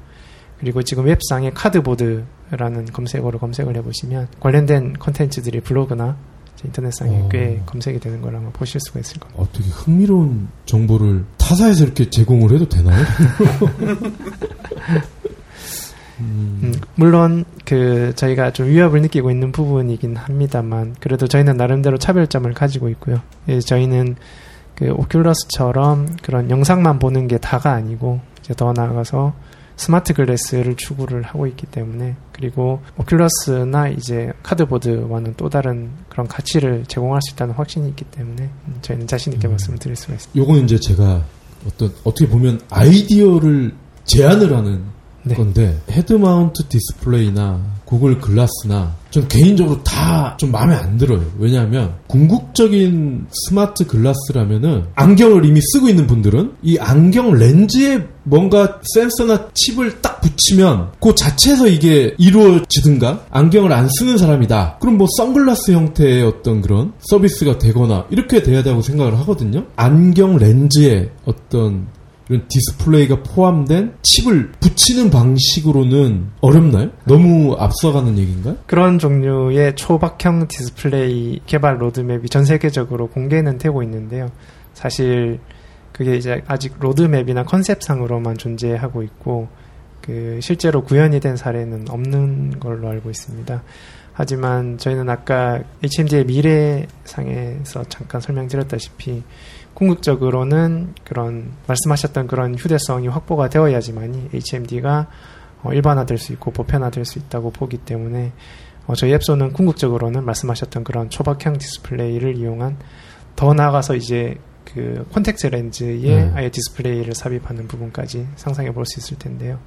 그리고 지금 웹상에 카드보드라는 검색어로 검색을 해보시면 관련된 컨텐츠들이 블로그나 인터넷상에 어. 꽤 검색이 되는 걸 아마 보실 수가 있을 겁니다. 어, 되게 흥미로운 정보를 타사에서 이렇게 제공을 해도 되나요? 음, [laughs] 음, 물론 그 저희가 좀 위협을 느끼고 있는 부분이긴 합니다만 그래도 저희는 나름대로 차별점을 가지고 있고요. 예, 저희는 그 오큘러스처럼 그런 영상만 보는 게 다가 아니고 이제 더 나아가서 스마트 글래스를 추구를 하고 있기 때문에 그리고 오큘러스나 이제 카드보드와는 또 다른 그런 가치를 제공할 수 있다는 확신이 있기 때문에 음, 저희는 자신 있게 음. 말씀을 드릴 수가 있습니다. 요건 이제 제가 어떤 어떻게 보면 아이디어를 제안을 하는 네. 건데 헤드 마운트 디스플레이나 구글 글라스나 전 개인적으로 다 좀 마음에 안 들어요. 왜냐하면 궁극적인 스마트 글라스라면은 안경을 이미 쓰고 있는 분들은 이 안경 렌즈에 뭔가 센서나 칩을 딱 붙이면 그 자체에서 이게 이루어지든가 안경을 안 쓰는 사람이다. 그럼 뭐 선글라스 형태의 어떤 그런 서비스가 되거나 이렇게 돼야 되고 생각을 하거든요. 안경 렌즈에 어떤 이런 디스플레이가 포함된 칩을 붙이는 방식으로는 어렵나요? 너무 앞서가는 얘기인가요? 그런 종류의 초박형 디스플레이 개발 로드맵이 전 세계적으로 공개는 되고 있는데요. 사실 그게 이제 아직 로드맵이나 컨셉상으로만 존재하고 있고 그 실제로 구현이 된 사례는 없는 걸로 알고 있습니다. 하지만 저희는 아까 HMD의 미래상에서 잠깐 설명드렸다시피 궁극적으로는 그런 말씀하셨던 그런 휴대성이 확보가 되어야지만이 HMD가 어, 일반화될 수 있고 보편화될 수 있다고 보기 때문에 어, 저희 엡손은 궁극적으로는 말씀하셨던 그런 초박형 디스플레이를 이용한 더 나아가서 이제 그 콘택트 렌즈에 네. 아예 디스플레이를 삽입하는 부분까지 상상해 볼 수 있을 텐데요.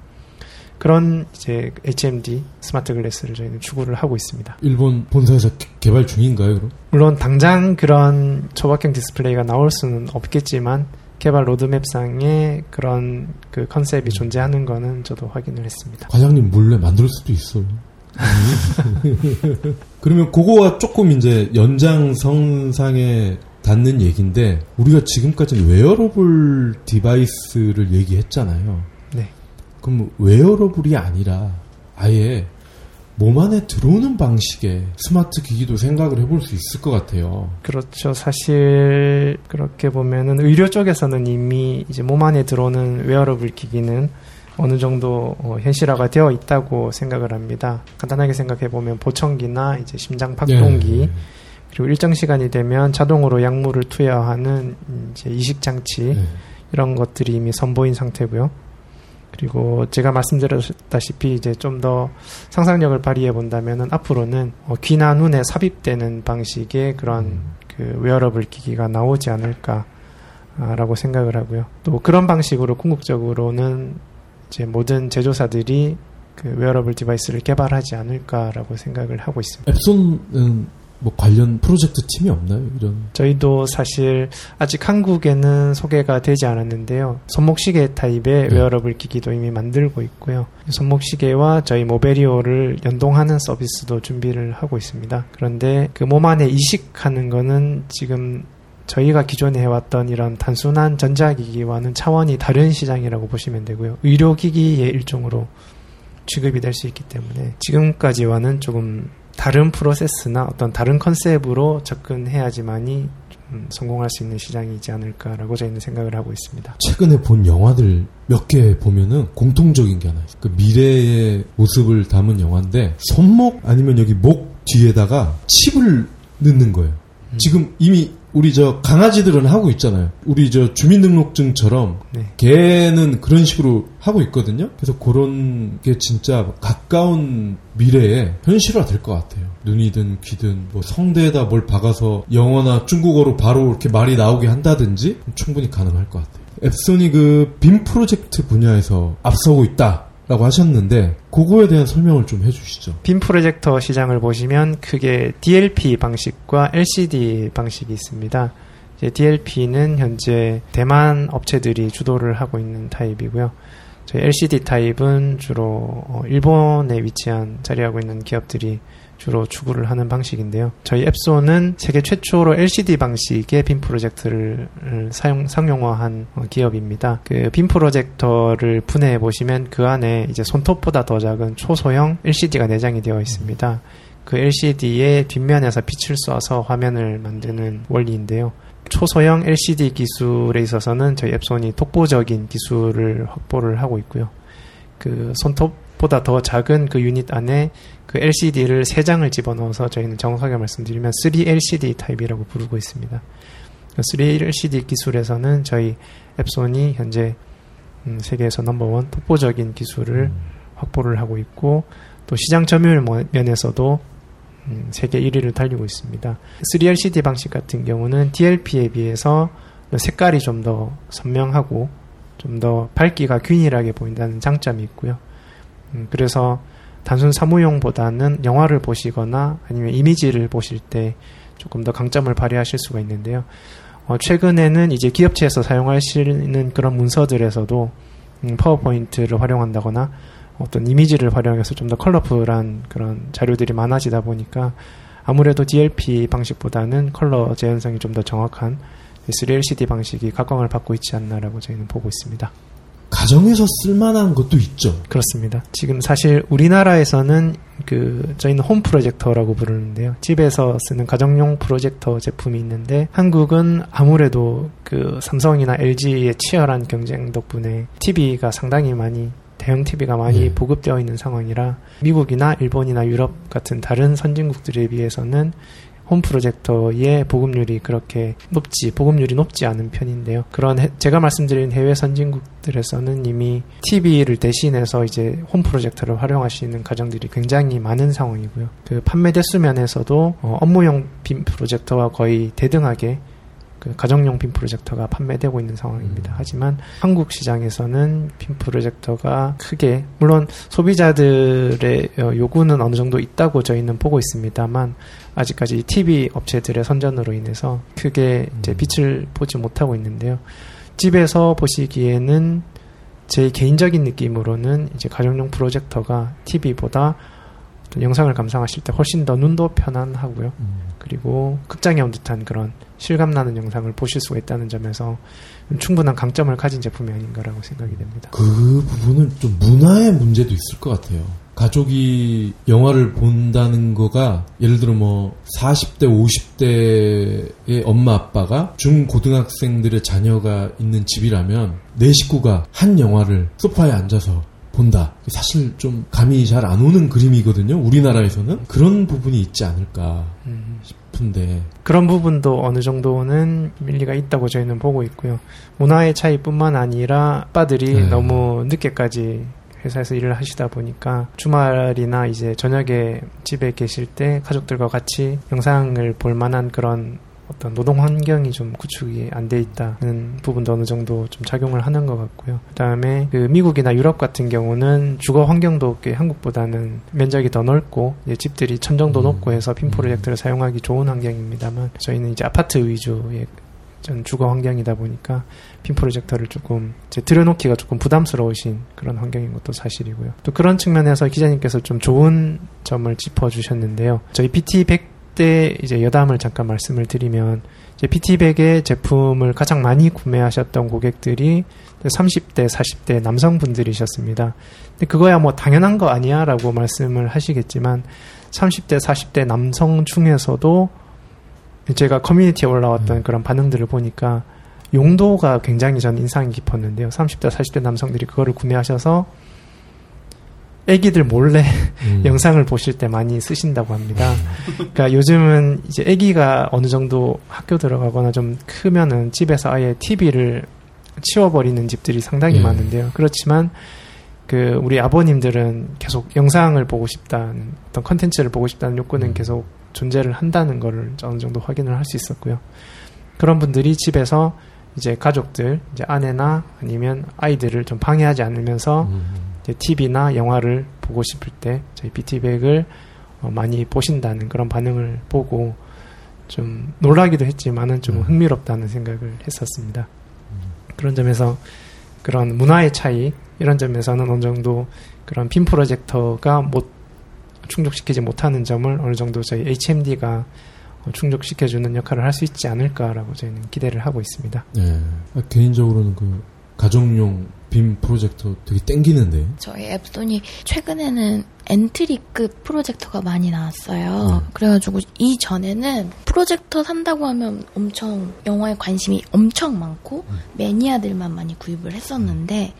그런 이제 HMD 스마트 글래스를 저희는 추구를 하고 있습니다. 일본 본사에서 개- 개발 중인가요, 그럼? 물론 당장 그런 초박형 디스플레이가 나올 수는 없겠지만 개발 로드맵상에 그런 그 컨셉이 존재하는 거는 저도 확인을 했습니다. 과장님 몰래 만들 수도 있어요. [laughs] 그러면 그거와 조금 이제 연장선상에 닿는 얘기인데 우리가 지금까지는 웨어러블 디바이스를 얘기했잖아요. 네. 그럼 웨어러블이 아니라 아예 몸 안에 들어오는 방식의 스마트 기기도 생각을 해볼 수 있을 것 같아요. 그렇죠. 사실 그렇게 보면은 의료 쪽에서는 이미 이제 몸 안에 들어오는 웨어러블 기기는 어느 정도 어, 현실화가 되어 있다고 생각을 합니다. 간단하게 생각해 보면 보청기나 이제 심장 박동기 네. 그리고 일정 시간이 되면 자동으로 약물을 투여하는 이제 이식 장치 네. 이런 것들이 이미 선보인 상태고요. 그리고 제가 말씀드렸다시피 이제 좀 더 상상력을 발휘해 본다면은 앞으로는 어, 귀나 눈에 삽입되는 방식의 그런 그 웨어러블 기기가 나오지 않을까라고 생각을 하고요. 또 그런 방식으로 궁극적으로는 이제 모든 제조사들이 그 wearable device를 개발하지 않을까라고 생각을 하고 있습니다. 엡손은 뭐 관련 프로젝트 팀이 없나요? 이런 저희도 사실 아직 한국에는 소개가 되지 않았는데요. 손목시계 타입의 네. 웨어러블 기기도 이미 만들고 있고요. 손목시계와 저희 모베리오를 연동하는 서비스도 준비를 하고 있습니다. 그런데 그 몸 안에 이식하는 거는 지금 저희가 기존에 해왔던 이런 단순한 전자기기와는 차원이 다른 시장이라고 보시면 되고요. 의료기기의 일종으로 취급이 될 수 있기 때문에 지금까지와는 조금 다른 프로세스나 어떤 다른 컨셉으로 접근해야지만이 좀 성공할 수 있는 시장이지 않을까라고 저희는 생각을 하고 있습니다. 최근에 본 영화들 몇 개 보면은 공통적인 게 하나 있어요. 그 미래의 모습을 담은 영화인데 손목 아니면 여기 목 뒤에다가 칩을 넣는 거예요. 지금 이미 우리 저 강아지들은 하고 있잖아요. 우리 저 주민등록증처럼 네. 개는 그런 식으로 하고 있거든요. 그래서 그런 게 진짜 가까운 미래에 현실화 될 것 같아요. 눈이든 귀든 뭐 성대에다 뭘 박아서 영어나 중국어로 바로 이렇게 말이 나오게 한다든지 충분히 가능할 것 같아요. 앱손이 그 빔 프로젝트 분야에서 앞서고 있다 라고 하셨는데 그거에 대한 설명을 좀 해주시죠. 빔 프로젝터 시장을 보시면 크게 DLP 방식과 LCD 방식이 있습니다. DLP는 현재 대만 업체들이 주도를 하고 있는 타입이고요. 저희 LCD 타입은 주로 어, 일본에 위치한 자리하고 있는 기업들이 주로 추구를 하는 방식인데요. 저희 앱소는 세계 최초로 LCD 방식의 빔 프로젝터를 사용 상용화한 어, 기업입니다. 그 빔 프로젝터를 분해해 보시면 그 안에 이제 손톱보다 더 작은 초소형 LCD가 내장이 되어 있습니다. 그 LCD의 뒷면에서 빛을 쏴서 화면을 만드는 원리인데요. 초소형 LCD 기술에 있어서는 저희 앱손이 독보적인 기술을 확보를 하고 있고요. 그 손톱보다 더 작은 그 유닛 안에 그 LCD를 세 장을 집어넣어서 저희는 정확하게 말씀드리면 3LCD 타입이라고 부르고 있습니다. 3LCD 기술에서는 저희 앱손이 현재 음, 세계에서 넘버원 독보적인 기술을 확보를 하고 있고 또 시장 점유율 뭐- 면에서도 음, 세계 1위를 달리고 있습니다. 3LCD 방식 같은 경우는 DLP에 비해서 색깔이 좀 더 선명하고 좀 더 밝기가 균일하게 보인다는 장점이 있고요. 음, 그래서 단순 사무용보다는 영화를 보시거나 아니면 이미지를 보실 때 조금 더 강점을 발휘하실 수가 있는데요. 어, 최근에는 이제 기업체에서 사용하시는 그런 문서들에서도 음, 파워포인트를 활용한다거나 어떤 이미지를 활용해서 좀 더 컬러풀한 그런 자료들이 많아지다 보니까 아무래도 DLP 방식보다는 컬러 재현성이 좀 더 정확한 3LCD 방식이 각광을 받고 있지 않나라고 저희는 보고 있습니다. 가정에서 쓸만한 것도 있죠. 그렇습니다. 지금 사실 우리나라에서는 그 저희는 홈 프로젝터라고 부르는데요. 집에서 쓰는 가정용 프로젝터 제품이 있는데 한국은 아무래도 그 삼성이나 LG의 치열한 경쟁 덕분에 TV가 상당히 많이 대형 TV가 많이 네. 보급되어 있는 상황이라 미국이나 일본이나 유럽 같은 다른 선진국들에 비해서는 홈 프로젝터의 보급률이 그렇게 높지 보급률이 높지 않은 편인데요. 그런 해- 제가 말씀드린 해외 선진국들에서는 이미 TV를 대신해서 이제 홈 프로젝터를 활용하시는 가정들이 굉장히 많은 상황이고요. 그 판매 대수 면에서도 어, 업무용 빔 프로젝터와 거의 대등하게 그 가정용 빔 프로젝터가 판매되고 있는 상황입니다. 하지만 한국 시장에서는 빔 프로젝터가 크게 물론 소비자들의 어, 요구는 어느 정도 있다고 저희는 보고 있습니다만 아직까지 TV 업체들의 선전으로 인해서 크게 이제 빛을 보지 못하고 있는데요. 집에서 보시기에는 제 개인적인 느낌으로는 이제 가정용 프로젝터가 TV보다 영상을 감상하실 때 훨씬 더 눈도 편안하고요. 그리고 극장에 온 듯한 그런 실감 나는 영상을 보실 수가 있다는 점에서 충분한 강점을 가진 제품이 아닌가라고 생각이 됩니다. 그 부분은 좀 문화의 문제도 있을 것 같아요. 가족이 영화를 본다는 거가 예를 들어 뭐 40대, 50대의 엄마 아빠가 중고등학생들의 자녀가 있는 집이라면 내 식구가 한 영화를 소파에 앉아서 본다. 사실 좀 감이 잘 안 오는 그림이거든요. 우리나라에서는 그런 부분이 있지 않을까 음, 싶은데 그런 부분도 어느 정도는 일리가 있다고 저희는 보고 있고요. 문화의 차이뿐만 아니라 아빠들이 네. 너무 늦게까지 회사에서 일을 하시다 보니까 주말이나 이제 저녁에 집에 계실 때 가족들과 같이 영상을 볼 만한 그런 어떤 노동 환경이 좀 구축이 안 돼 있다는 부분도 어느 정도 좀 작용을 하는 것 같고요. 그다음에 그 미국이나 유럽 같은 경우는 주거 환경도 꽤 한국보다는 면적이 더 넓고 집들이 천정도 음. 높고 해서 핀 프로젝트를 사용하기 좋은 환경입니다만 저희는 이제 아파트 위주의 전 주거 환경이다 보니까 핀 프로젝터를 조금 이제 들여놓기가 조금 부담스러우신 그런 환경인 것도 사실이고요. 또 그런 측면에서 기자님께서 좀 좋은 점을 짚어주셨는데요. 저희 PT100 때 이제 여담을 잠깐 말씀을 드리면 이제 PT100의 제품을 가장 많이 구매하셨던 고객들이 30대, 40대 남성분들이셨습니다. 근데 그거야 뭐 당연한 거 아니야 라고 말씀을 하시겠지만 30대, 40대 남성 중에서도 제가 커뮤니티에 올라왔던 그런 반응들을 보니까 용도가 굉장히 전 인상이 깊었는데요. 30대, 40대 남성들이 그거를 구매하셔서 애기들 몰래 음. [laughs] 영상을 보실 때 많이 쓰신다고 합니다. 그러니까 요즘은 이제 아기가 어느 정도 학교 들어가거나 좀 크면은 집에서 아예 TV를 치워버리는 집들이 상당히 예. 많은데요. 그렇지만 그 우리 아버님들은 계속 영상을 보고 싶다는 어떤 컨텐츠를 보고 싶다는 욕구는 음. 계속 존재를 한다는 거를 어느 정도 확인을 할 수 있었고요. 그런 분들이 집에서 이제 가족들, 이제 아내나 아니면 아이들을 좀 방해하지 않으면서 음. TV나 영화를 보고 싶을 때 저희 BT백을 어, 많이 보신다는 그런 반응을 보고 좀 놀라기도 했지만은 좀 음. 흥미롭다는 생각을 했었습니다. 그런 점에서 그런 문화의 차이 이런 점에서는 어느 정도 그런 빔 프로젝터가 못 충족시키지 못하는 점을 어느 정도 저희 HMD가 어, 충족시켜주는 역할을 할 수 있지 않을까라고 저희는 기대를 하고 있습니다. 네. 아, 개인적으로는 그 가정용 빔 프로젝터 되게 땡기는데. 저희 앱손이 최근에는 엔트리급 프로젝터가 많이 나왔어요. 네. 그래가지고 이전에는 프로젝터 산다고 하면 엄청 영화에 관심이 엄청 많고 매니아들만 많이 구입을 했었는데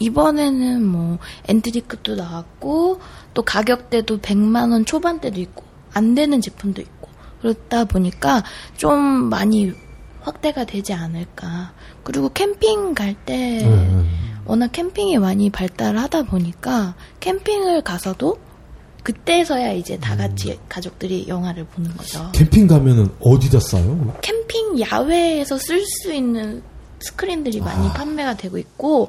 이번에는 뭐 엔트리급도 나왔고 또 가격대도 100만 원 초반대도 있고 안 되는 제품도 있고 그렇다 보니까 좀 많이 확대가 되지 않을까. 그리고 캠핑 갈때 네. 워낙 캠핑이 많이 발달하다 보니까 캠핑을 가서도 그때서야 이제 다 같이 가족들이 영화를 보는 거죠. 캠핑 가면은 어디다 싸요? 캠핑 야외에서 쓸 수 있는 스크린들이 많이 아. 판매가 되고 있고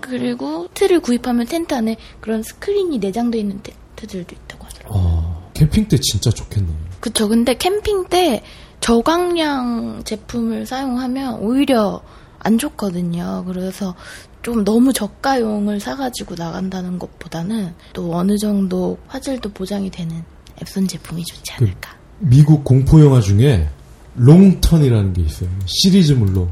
그리고 틀을 구입하면 텐트 안에 그런 스크린이 내장되어 있는 텐트들도 있다고 하더라고요. 어, 캠핑 때 진짜 좋겠네요. 그쵸. 근데 캠핑 때 저강량 제품을 사용하면 오히려 안 좋거든요. 그래서 좀 너무 저가용을 사가지고 나간다는 것보다는 또 어느 정도 화질도 보장이 되는 엡손 제품이 좋지 않을까. 미국 공포 영화 중에 Wrong Turn이라는 게 있어요. 시리즈물로.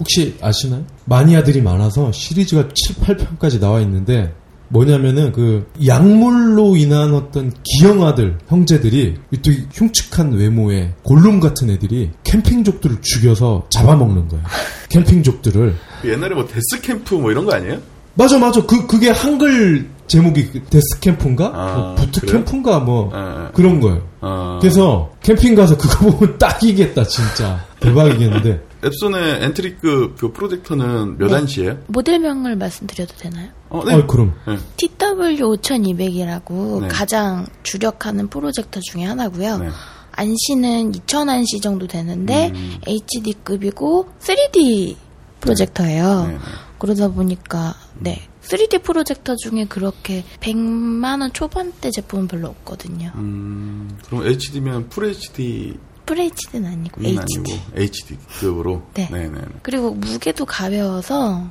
혹시 아시나요? 마니아들이 많아서 시리즈가 7, 8편까지 나와 있는데 뭐냐면은 그 약물로 인한 어떤 기형아들 형제들이 또 흉측한 외모의 골룸 같은 애들이 캠핑족들을 죽여서 잡아먹는 거예요. [laughs] 캠핑족들을 옛날에 뭐 데스캠프 뭐 이런 거 아니에요? 맞아 맞아 그 그게 한글 제목이 그 데스캠프인가 아, 뭐 부트 그래요? 캠프인가 뭐 아, 그런 거예요. 아. 그래서 캠핑 가서 그거 보면 [laughs] 딱이겠다 진짜 대박이겠는데 엡손의 entry급 그 프로젝터는 몇 네. ANSI예요? 모델명을 말씀드려도 되나요? 어, 네. 어 그럼 네. TW5200이라고 네. 가장 주력하는 프로젝터 중에 하나고요. 네. ANSI는 2000ANSI 정도 되는데 음. HD급이고 3D 프로젝터예요. 네, 네. 그러다 보니까 네 3D 프로젝터 중에 그렇게 100만 원 초반대 제품은 별로 없거든요. 음, 그럼 HD면 full HD FHD는 아니고 는 HD. 아니고 HD급으로. 네. 네, 네. 그리고 무게도 가벼워서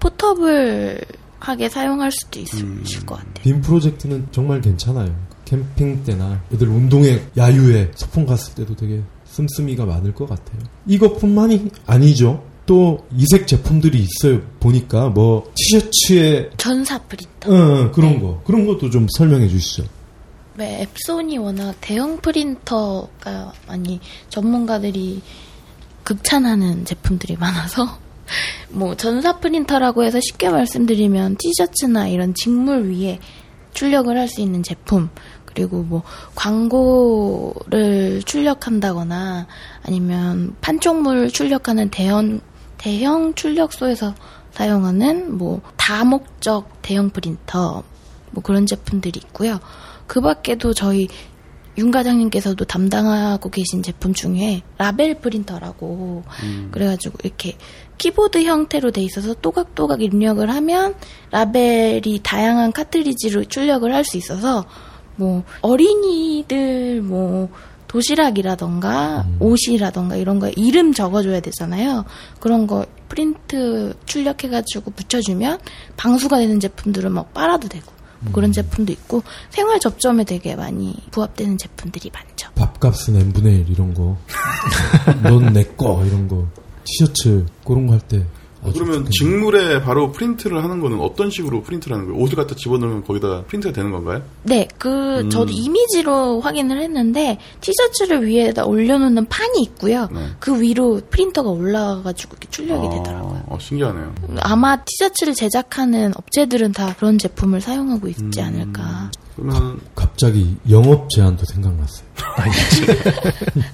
포터블하게 사용할 수도 있을 음. 것 같아요. 빔 프로젝트는 정말 괜찮아요. 캠핑 때나 애들 운동회 야유회 소풍 갔을 때도 되게 씀씀이가 많을 것 같아요. 이것뿐만이 아니죠. 또 이색 제품들이 있어요. 보니까 뭐 티셔츠에 전사 프린터. 어, 어, 그런 네. 거 그런 것도 좀 설명해 주시죠. 네, 앱손이 워낙 대형 프린터가 많이 전문가들이 극찬하는 제품들이 많아서 [laughs] 뭐 전사 프린터라고 해서 쉽게 말씀드리면 티셔츠나 이런 직물 위에 출력을 할 수 있는 제품 그리고 뭐 광고를 출력한다거나 아니면 판촉물 출력하는 대형 대형 출력소에서 사용하는 뭐 다목적 대형 프린터 뭐 그런 제품들이 있고요. 그 밖에도 저희 윤 과장님께서도 담당하고 계신 제품 중에 라벨 프린터라고 그래가지고 이렇게 키보드 형태로 돼 있어서 또각또각 입력을 하면 라벨이 다양한 카트리지로 출력을 할 수 있어서 뭐 어린이들 뭐 도시락이라던가 옷이라던가 이런 거 이름 적어줘야 되잖아요. 그런 거 프린트 출력해가지고 붙여주면 방수가 되는 제품들은 막 빨아도 되고 뭐 그런 제품도 있고 생활 접점에 되게 많이 부합되는 제품들이 많죠. 밥값은 n분의 1 이런 거. 넌 내 거 이런 거. 티셔츠 그런 거 할 때. 아주 그러면. 직물에 바로 프린트를 하는 거는 어떤 식으로 프린트를 하는 거예요? 옷을 갖다 집어넣으면 거기다 프린트가 되는 건가요? 네, 그 음. 저도 이미지로 확인을 했는데 티셔츠를 위에다 올려놓는 판이 있고요. 네. 그 위로 프린터가 올라가가지고 이렇게 출력이 되더라고요. 어, 신기하네요. 아마 티셔츠를 제작하는 업체들은 다 그런 제품을 사용하고 있지 음. 않을까. 그러면 갑자기 영업 제한도 생각났어요. [laughs]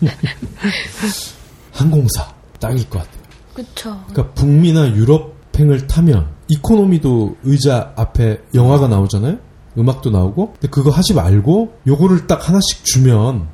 [laughs] 항공사 딱일 것 같아요. 그쵸. 그러니까 북미나 유럽행을 타면 이코노미도 의자 앞에 영화가 나오잖아요. 음악도 나오고. 근데 그거 하지 말고 요거를 딱 하나씩 주면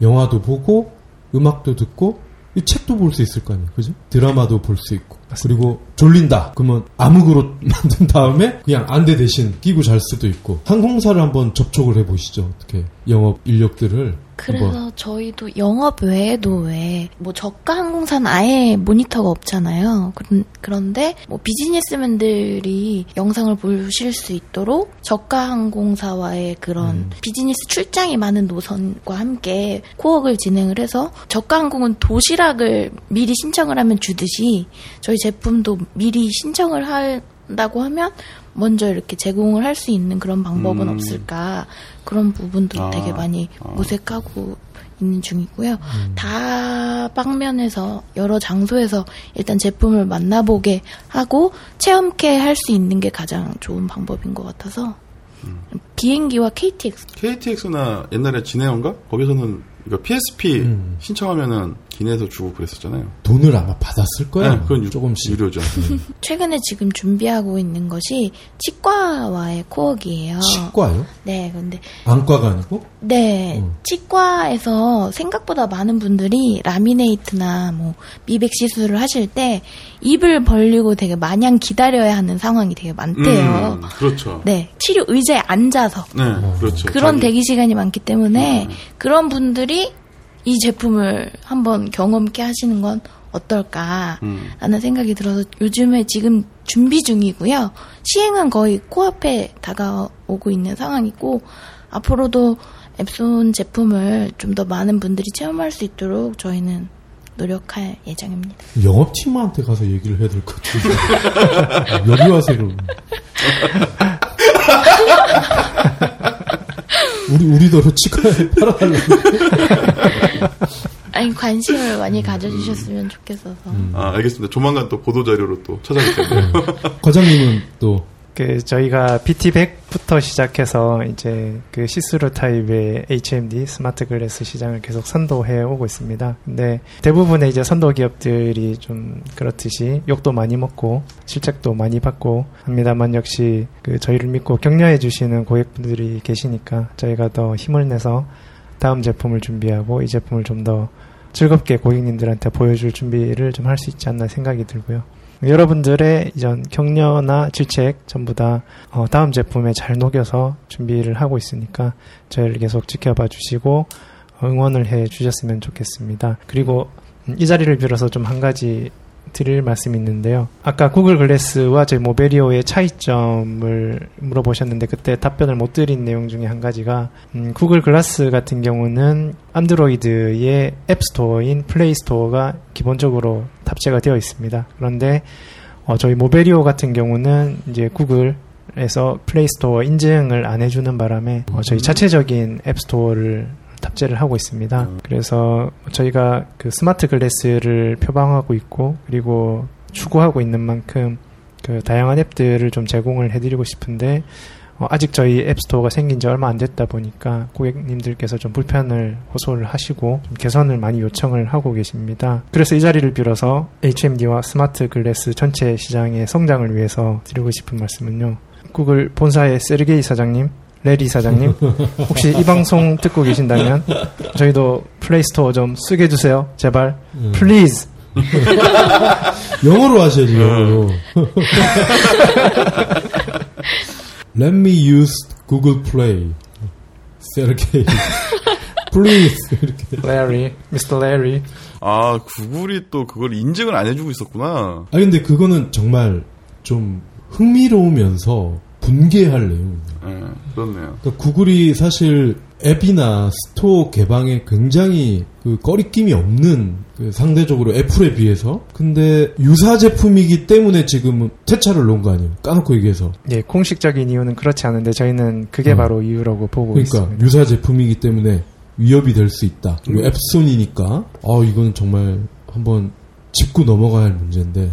영화도 보고 음악도 듣고 이 책도 볼 수 있을 거 아니에요. 그죠? 드라마도 볼 수 있고. 그리고 졸린다. 그러면 암흑으로 [laughs] 만든 다음에 그냥 안대 대신 끼고 잘 수도 있고. 항공사를 한번 접촉을 해 보시죠. 어떻게 영업 인력들을 그래서 한번 저희도 영업 외에도 왜 뭐 저가 항공사는 아예 모니터가 없잖아요. 그런, 그런데 뭐 비즈니스맨들이 영상을 보실 수 있도록 저가 항공사와의 그런 음. 비즈니스 출장이 많은 노선과 함께 코어를 진행을 해서 저가 항공은 도시락을 미리 신청을 하면 주듯이 저희 제품도 미리 신청을 한다고 하면 먼저 이렇게 제공을 할 수 있는 그런 방법은 음. 없을까 그런 부분도 아, 되게 많이 아. 모색하고 있는 중이고요. 음. 다 방면에서 여러 장소에서 일단 제품을 만나보게 하고 체험케 할 수 있는 게 가장 좋은 방법인 것 같아서 음. 비행기와 KTX KTX나 옛날에 진해원가 거기서는 이거 PSP 음. 신청하면은 기내에서 주고 그랬었잖아요. 돈을 아마 받았을 거야. 네, 그건 유- 조금씩. 유료죠. [laughs] 최근에 지금 준비하고 있는 것이 치과와의 코어기예요. 치과요? 네, 근데 안과가 아니고? 네, 음. 치과에서 생각보다 많은 분들이 라미네이트나 뭐 미백 시술을 하실 때 입을 벌리고 되게 마냥 기다려야 하는 상황이 되게 많대요. 음, 그렇죠. 네, 치료 의자에 앉아서 네, 그렇죠. 그런 자기- 대기 시간이 많기 때문에 음. 그런 분들이 이 제품을 한번 경험케 하시는 건 어떨까라는 음. 생각이 들어서 요즘에 지금 준비 중이고요. 시행은 거의 코앞에 다가오고 있는 상황이고 앞으로도 앱손 제품을 좀 더 많은 분들이 체험할 수 있도록 저희는 노력할 예정입니다. 영업팀한테 가서 얘기를 해야 될 것 같은데. [laughs] 여기 와서 그럼. [laughs] 우리, 우리더러 치과에 [laughs] 팔아달라고. [laughs] 아니 관심을 많이 가져주셨으면 좋겠어서. 아, 알겠습니다. 조만간 또 보도 자료로 또 찾아볼 텐데요. 과장님은 또, 그 저희가 BT100부터 시작해서 이제 그 시스루 타입의 HMD smart glass 시장을 계속 선도해 오고 있습니다. 근데 대부분의 이제 선도 기업들이 좀 그렇듯이 욕도 많이 먹고 질책도 많이 받고 합니다만 역시 그 저희를 믿고 격려해 주시는 고객분들이 계시니까 저희가 더 힘을 내서 다음 제품을 준비하고 이 제품을 좀 더 즐겁게 고객님들한테 보여줄 준비를 좀 할 수 있지 않나 생각이 들고요. 여러분들의 이전 격려나 질책 전부 다 어, 다음 제품에 잘 녹여서 준비를 하고 있으니까 저희를 계속 지켜봐 주시고 어, 응원을 해 주셨으면 좋겠습니다. 그리고 음, 이 자리를 빌어서 좀 한 가지 드릴 말씀이 있는데요. 아까 구글 글래스와 저희 모베리오의 차이점을 물어보셨는데 그때 답변을 못 드린 내용 중에 한 가지가 음, 구글 글라스 같은 경우는 안드로이드의 앱스토어인 플레이스토어가 기본적으로 탑재가 되어 있습니다. 그런데 어, 저희 모베리오 같은 경우는 이제 구글에서 플레이스토어 인증을 안 해주는 바람에 어, 저희 자체적인 앱스토어를 탑재를 하고 있습니다. 그래서 저희가 그 smart glass를 표방하고 있고 그리고 추구하고 있는 만큼 그 다양한 앱들을 좀 제공을 해드리고 싶은데 어, 아직 저희 앱스토어가 생긴 지 얼마 안 됐다 보니까 고객님들께서 좀 불편을 호소를 하시고 좀 개선을 많이 요청을 하고 계십니다. 그래서 이 자리를 빌어서 HMD와 smart glass 전체 시장의 성장을 위해서 드리고 싶은 말씀은요. 구글 본사의 세르게이 사장님, 래리 사장님, 혹시 이 방송 듣고 계신다면 저희도 플레이스토어 좀 쓰게 해주세요. 제발. Please. [laughs] 영어로 하셔야지, 영어로. Let me use Google Play. 세르게이. Please. 이렇게. 래리, 미스터 래리. 아, 구글이 또 그걸 인증을 안 해주고 있었구나. 아 근데 그거는 정말 좀 흥미로우면서 분개할 내용이에요. 예, 그렇네요. 그러니까 구글이 사실 앱이나 스토어 개방에 굉장히 그 거리낌이 없는 그 상대적으로 애플에 비해서 근데 유사 제품이기 때문에 지금 퇴짜를 놓은 거 아니에요? 까놓고 얘기해서 예, 공식적인 이유는 그렇지 않은데 저희는 그게 음. 바로 이유라고 보고 그러니까 있습니다. 유사 제품이기 때문에 위협이 될 수 있다. 그리고 엡손이니까 아 이거는 정말 한번 짚고 넘어가야 할 문제인데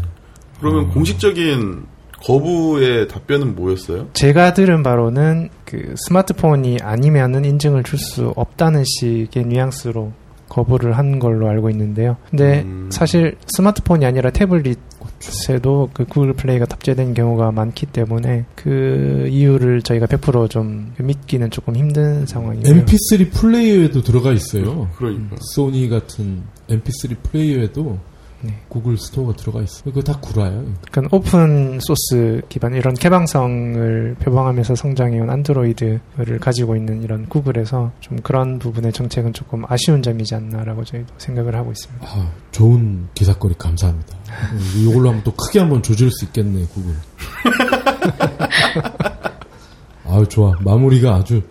그러면 음. 공식적인 거부의 답변은 뭐였어요? 제가 들은 바로는 그 스마트폰이 아니면은 인증을 줄 수 없다는 식의 뉘앙스로 거부를 한 걸로 알고 있는데요. 근데 음. 사실 스마트폰이 아니라 태블릿에도 그 구글 플레이가 탑재된 경우가 많기 때문에 그 이유를 저희가 100%좀 믿기는 조금 힘든 상황이고요. MP3 플레이어에도 들어가 있어요. 그러니까. 소니 같은 MP3 플레이어에도 네. 구글 스토어가 들어가 있어. 그거 다 구라요. 그러니까 open source 기반 이런 개방성을 표방하면서 성장해온 안드로이드를 가지고 있는 이런 구글에서 좀 그런 부분의 정책은 조금 아쉬운 점이지 않나라고 저희도 생각을 하고 있습니다. 아, 좋은 기사거리 감사합니다. 음, 이걸로 하면 또 크게 한번 조질 수 있겠네, 구글. [laughs] 아유, 좋아. 마무리가 아주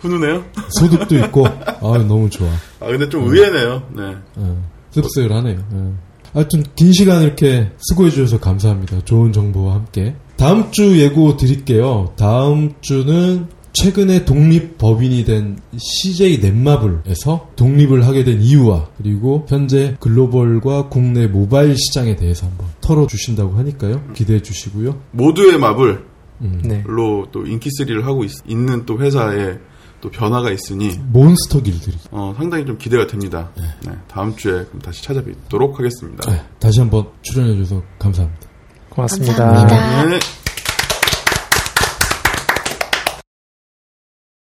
훈훈해요? 소득도 있고, 아유, 너무 좋아. 아, 근데 좀 의외네요. 네. 어, 씁쓸하네요. 어. 하여튼, 긴 시간 이렇게 수고해 주셔서 감사합니다. 좋은 정보와 함께. 다음 주 예고 드릴게요. 다음 주는 최근에 독립 법인이 된 CJ 넷마블에서 독립을 하게 된 이유와 그리고 현재 글로벌과 국내 모바일 시장에 대해서 한번 털어 주신다고 하니까요. 기대해 주시고요. 모두의 마블로 음. 네. 또 인기 3를 하고 있, 는또 회사의 또 변화가 있으니 몬스터 길들이. 어, 상당히 좀 기대가 됩니다. 네, 다음 주에 그럼 다시 찾아뵙도록 하겠습니다. 네, 다시 한번 출연해줘서 감사합니다. 고맙습니다. 감사합니다. 네.